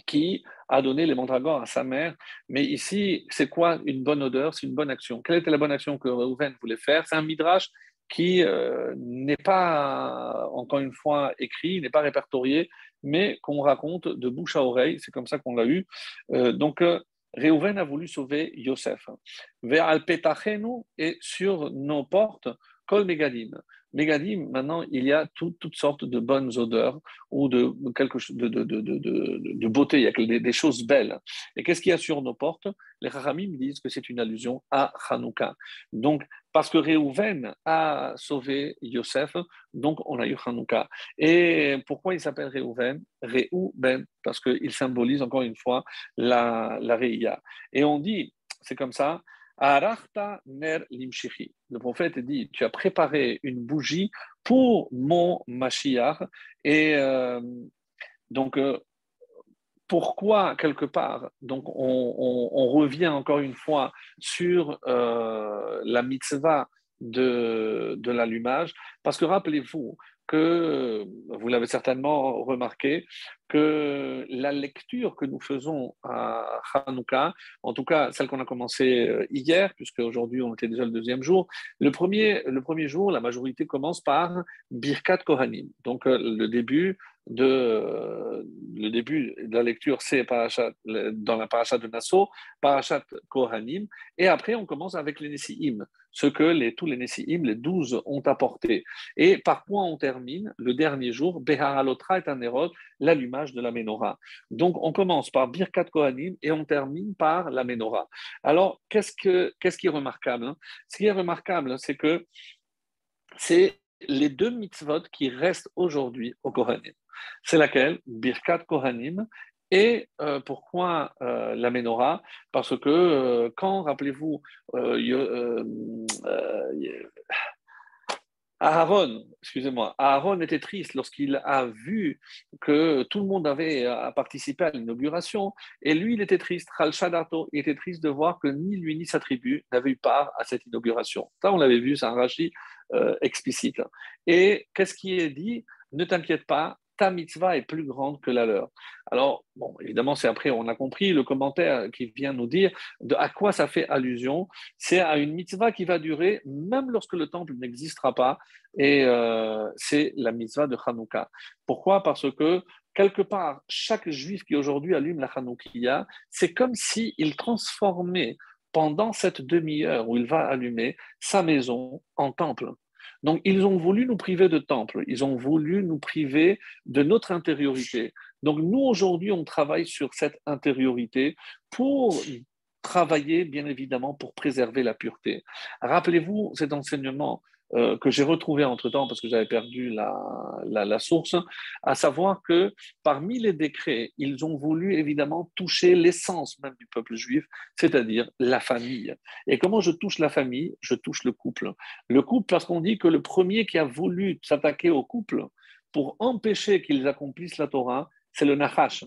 qui a donné les mandragores à sa mère. Mais ici, c'est quoi une bonne odeur? C'est une bonne action. Quelle était la bonne action que Réhouven voulait faire? C'est un midrash qui euh, n'est pas, encore une fois, écrit, n'est pas répertorié, mais qu'on raconte de bouche à oreille. C'est comme ça qu'on l'a eu. Euh, donc, euh, Réhouven a voulu sauver Yosef. Vers Alpetachenu et sur nos portes, Kol Megadim. Megadim, maintenant, il y a toutes sortes de bonnes odeurs ou de, quelque, de, de, de, beauté, il y a des, choses belles. Et qu'est-ce qu'il y a sur nos portes? Les Rahamim disent que c'est une allusion à Hanouka. Donc, parce que Réhouven a sauvé Yosef, donc on a eu Hanouka. Et pourquoi il s'appelle Réhouven? Réhouven, parce qu'il symbolise encore une fois la, la Et on dit, c'est comme ça, ner Le prophète dit Tu as préparé une bougie pour mon Mashiach. Et euh, donc, euh, pourquoi, quelque part, donc on, revient encore une fois sur euh, la mitzvah de, de l'allumage? Parce que rappelez-vous, que, vous l'avez certainement remarqué, que la lecture que nous faisons à Hanouka, en tout cas celle qu'on a commencée euh, hier, puisque aujourd'hui on était déjà le deuxième jour, le premier, le premier jour, la majorité commence par Birkat Kohanim, donc euh, le début de, le début de la lecture, c'est dans la parachat de Nassau, parachat Kohanim, et après on commence avec les Nessi'im, ce que les, tous les Nessi'im, les douze, ont apporté. Et par quoi on termine Le dernier jour, Beharalotra et Anerot, l'allumage de la menorah. Donc on commence par Birkat Kohanim et on termine par la menorah. Alors qu'est-ce, que, qu'est-ce qui est remarquable hein? Ce qui est remarquable, c'est que c'est les deux mitzvot qui restent aujourd'hui au Kohanim. C'est laquelle? Birkat Kohanim. Et euh, pourquoi euh, la menorah? Parce que euh, quand, rappelez-vous, Aaron, excusez-moi, Aaron était triste lorsqu'il a vu que tout le monde avait participé à l'inauguration, et lui, il était triste, il était triste de voir que ni lui ni sa tribu n'avaient eu part à cette inauguration. Ça, on l'avait vu, c'est un rachis explicite. Et qu'est-ce qui est dit? Ne t'inquiète pas, ta mitzvah est plus grande que la leur. Alors, bon, évidemment, c'est après, on a compris le commentaire qui vient nous dire à quoi ça fait allusion. C'est à une mitzvah qui va durer même lorsque le temple n'existera pas, et euh, c'est la mitzvah de Hanouka. Pourquoi? Parce que quelque part, chaque juif qui aujourd'hui allume la Hanoukia, c'est comme s'il transformait pendant cette demi-heure où il va allumer sa maison en temple. Donc, ils ont voulu nous priver de temple, ils ont voulu nous priver de notre intériorité. Donc, nous, aujourd'hui, on travaille sur cette intériorité pour travailler, bien évidemment, pour préserver la pureté. Rappelez-vous cet enseignement euh, que j'ai retrouvé entre-temps parce que j'avais perdu la, la, source, à savoir que parmi les décrets, ils ont voulu évidemment toucher l'essence même du peuple juif, c'est-à-dire la famille. Et comment je touche la famille? Je touche le couple. Le couple parce qu'on dit que le premier qui a voulu s'attaquer au couple pour empêcher qu'ils accomplissent la Torah, c'est le Nahash.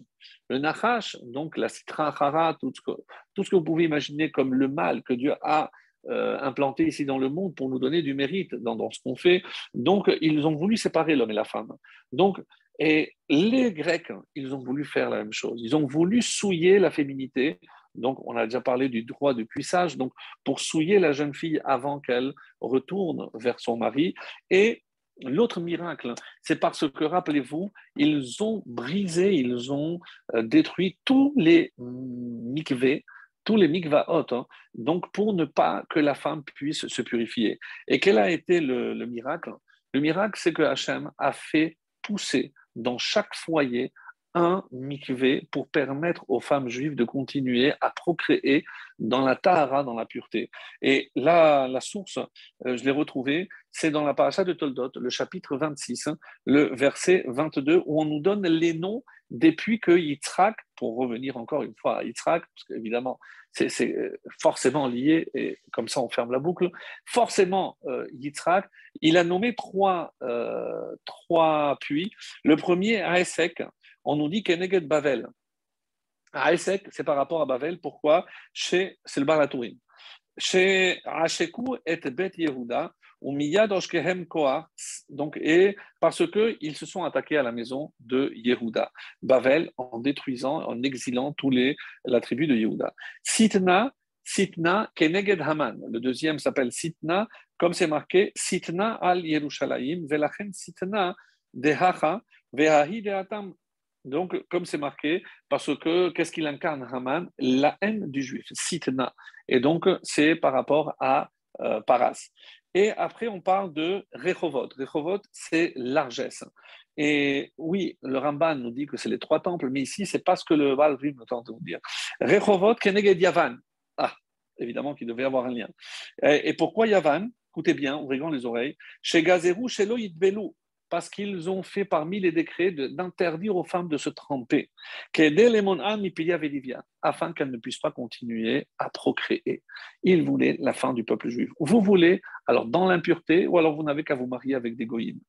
Le Nahash, donc la Sitra tout ce, que, tout ce que vous pouvez imaginer comme le mal que Dieu a euh, ici dans le monde pour nous donner du mérite dans, ce qu'on fait. Donc, ils ont voulu séparer l'homme et la femme. Donc, et les Grecs, ils ont voulu faire la même chose. Ils ont voulu souiller la féminité. Donc, on a déjà parlé du droit de cuissage. Donc, pour souiller la jeune fille avant qu'elle retourne vers son mari. Et L'autre miracle, c'est parce que, rappelez-vous, ils ont brisé, ils ont euh, détruit tous les mikvés tous les mikvaot, hein, donc pour ne pas que la femme puisse se purifier. Et quel a été le, miracle? Le miracle, c'est que Hachem a fait pousser dans chaque foyer un mikvé pour permettre aux femmes juives de continuer à procréer dans la tahara, dans la pureté. Et là, la source, euh, je l'ai retrouvée, c'est dans la paracha de Toldot, le chapitre 26, le verset 22, où on nous donne les noms depuis que Yitzhak, pour revenir encore une fois à Yitzhak, parce qu'évidemment, c'est forcément lié, et comme ça on ferme la boucle, forcément, euh, Yitzhak, il a nommé trois, euh, trois puits. Le premier, Aesek, on nous dit Keneged Bavel. Aesek, c'est par rapport à Bavel. Pourquoi? C'est le. Chez Asheku et Bet Yehuda, donc, et parce qu'ils se sont attaqués à la maison de Yehuda, Bavel, en détruisant, en exilant tous les, la tribu de Yehuda. Sitna, Sitna, Keneged Haman. Le deuxième s'appelle Sitna, comme c'est marqué, Sitna al Yerushalayim, Velachen Sitna Dehacha, Vehahi Dehatam. Donc, comme c'est marqué, parce que qu'est-ce qu'il incarne Haman? La haine du juif, Sitna. Et donc, c'est par rapport à euh, Paras. Et après, on parle de Rechovot. Rechovot, c'est largesse. Et oui, le Ramban nous dit que c'est les trois temples, mais ici, c'est pas ce que le Valvim nous tente de nous dire. Rechovot, Keneged Yavan. Ah, évidemment qu'il devait y avoir un lien. Et, pourquoi Yavan? Écoutez bien, ouvrez les oreilles. Chez Gazerou, chez Lo parce qu'ils ont fait parmi les décrets d'interdire aux femmes de se tremper, afin qu'elles ne puissent pas continuer à procréer. Ils voulaient la fin du peuple juif. Vous voulez, alors dans l'impureté, ou alors vous n'avez qu'à vous marier avec des goïms.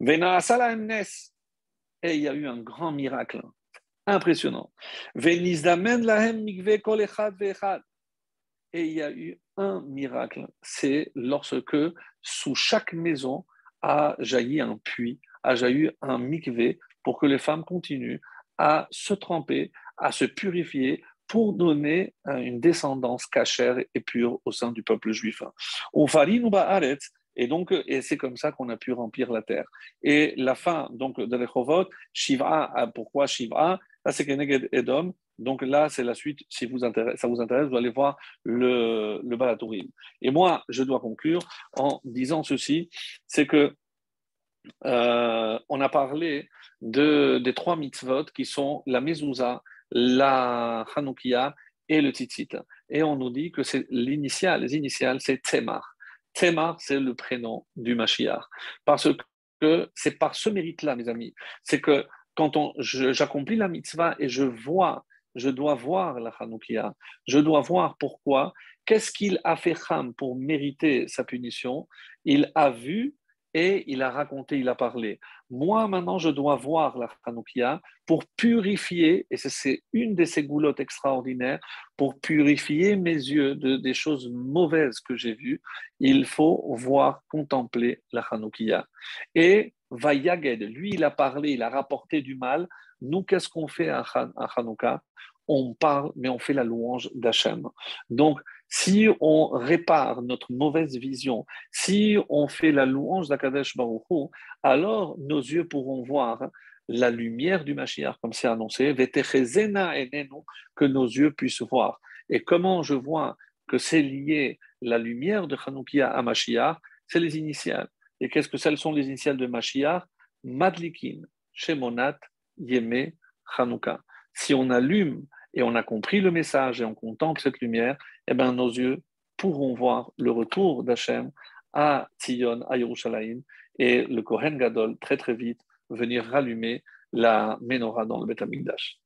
Et il y a eu un grand miracle, impressionnant. Et il y a eu un miracle, c'est lorsque sous chaque maison, a jailli un puits, a jailli un mikvé pour que les femmes continuent à se tremper, à se purifier pour donner euh, une descendance cachère et pure au sein du peuple juif. Et donc, et c'est comme ça qu'on a pu remplir la terre. Et la fin donc de Rehovot, Shiva, pourquoi Shiva? Là, c'est Keneged Edom. Donc là, c'est la suite. Si vous ça vous intéresse, vous allez voir le, le Balatourim. Et moi, je dois conclure en disant ceci, c'est que euh, on a parlé de, des trois mitzvot qui sont la mezouza, la Hanoukia et le tzitzit. Et on nous dit que c'est l'initial, les initiales, c'est Temar. Temar, c'est le prénom du Mashiach. Parce que c'est par ce mérite-là, mes amis. C'est que quand j'accomplis la mitzvah et je vois je dois voir la Hanoukia, je dois voir pourquoi, qu'est-ce qu'il a fait Ham pour mériter sa punition? Il a vu et il a raconté, il a parlé. Moi, maintenant, je dois voir la Hanoukia pour purifier, et c'est une de ces goulottes extraordinaires, pour purifier mes yeux de, des choses mauvaises que j'ai vues. Il faut voir, contempler la Hanoukia. Et Vayaged, lui, il a parlé, il a rapporté du mal. Nous, qu'est-ce qu'on fait à, Hanouka On parle, mais on fait la louange d'Hachem. Donc, si on répare notre mauvaise vision, si on fait la louange d'Akadesh Baruch alors nos yeux pourront voir la lumière du Mashiach, comme c'est annoncé, que nos yeux puissent voir. Et comment je vois que c'est lié la lumière de Hanoukia à Mashiach, c'est les initiales. Et qu'est-ce que celles sont les initiales de Mashiach? Madlikin, Shemonat, Yeme, Hanouka. Si on allume et on a compris le message et on contemple cette lumière, eh bien, nos yeux pourront voir le retour d'Hachem à Tzion, à Yerushalayim, et le Kohen Gadol, très très vite, venir rallumer la menorah dans le Beth Amikdash.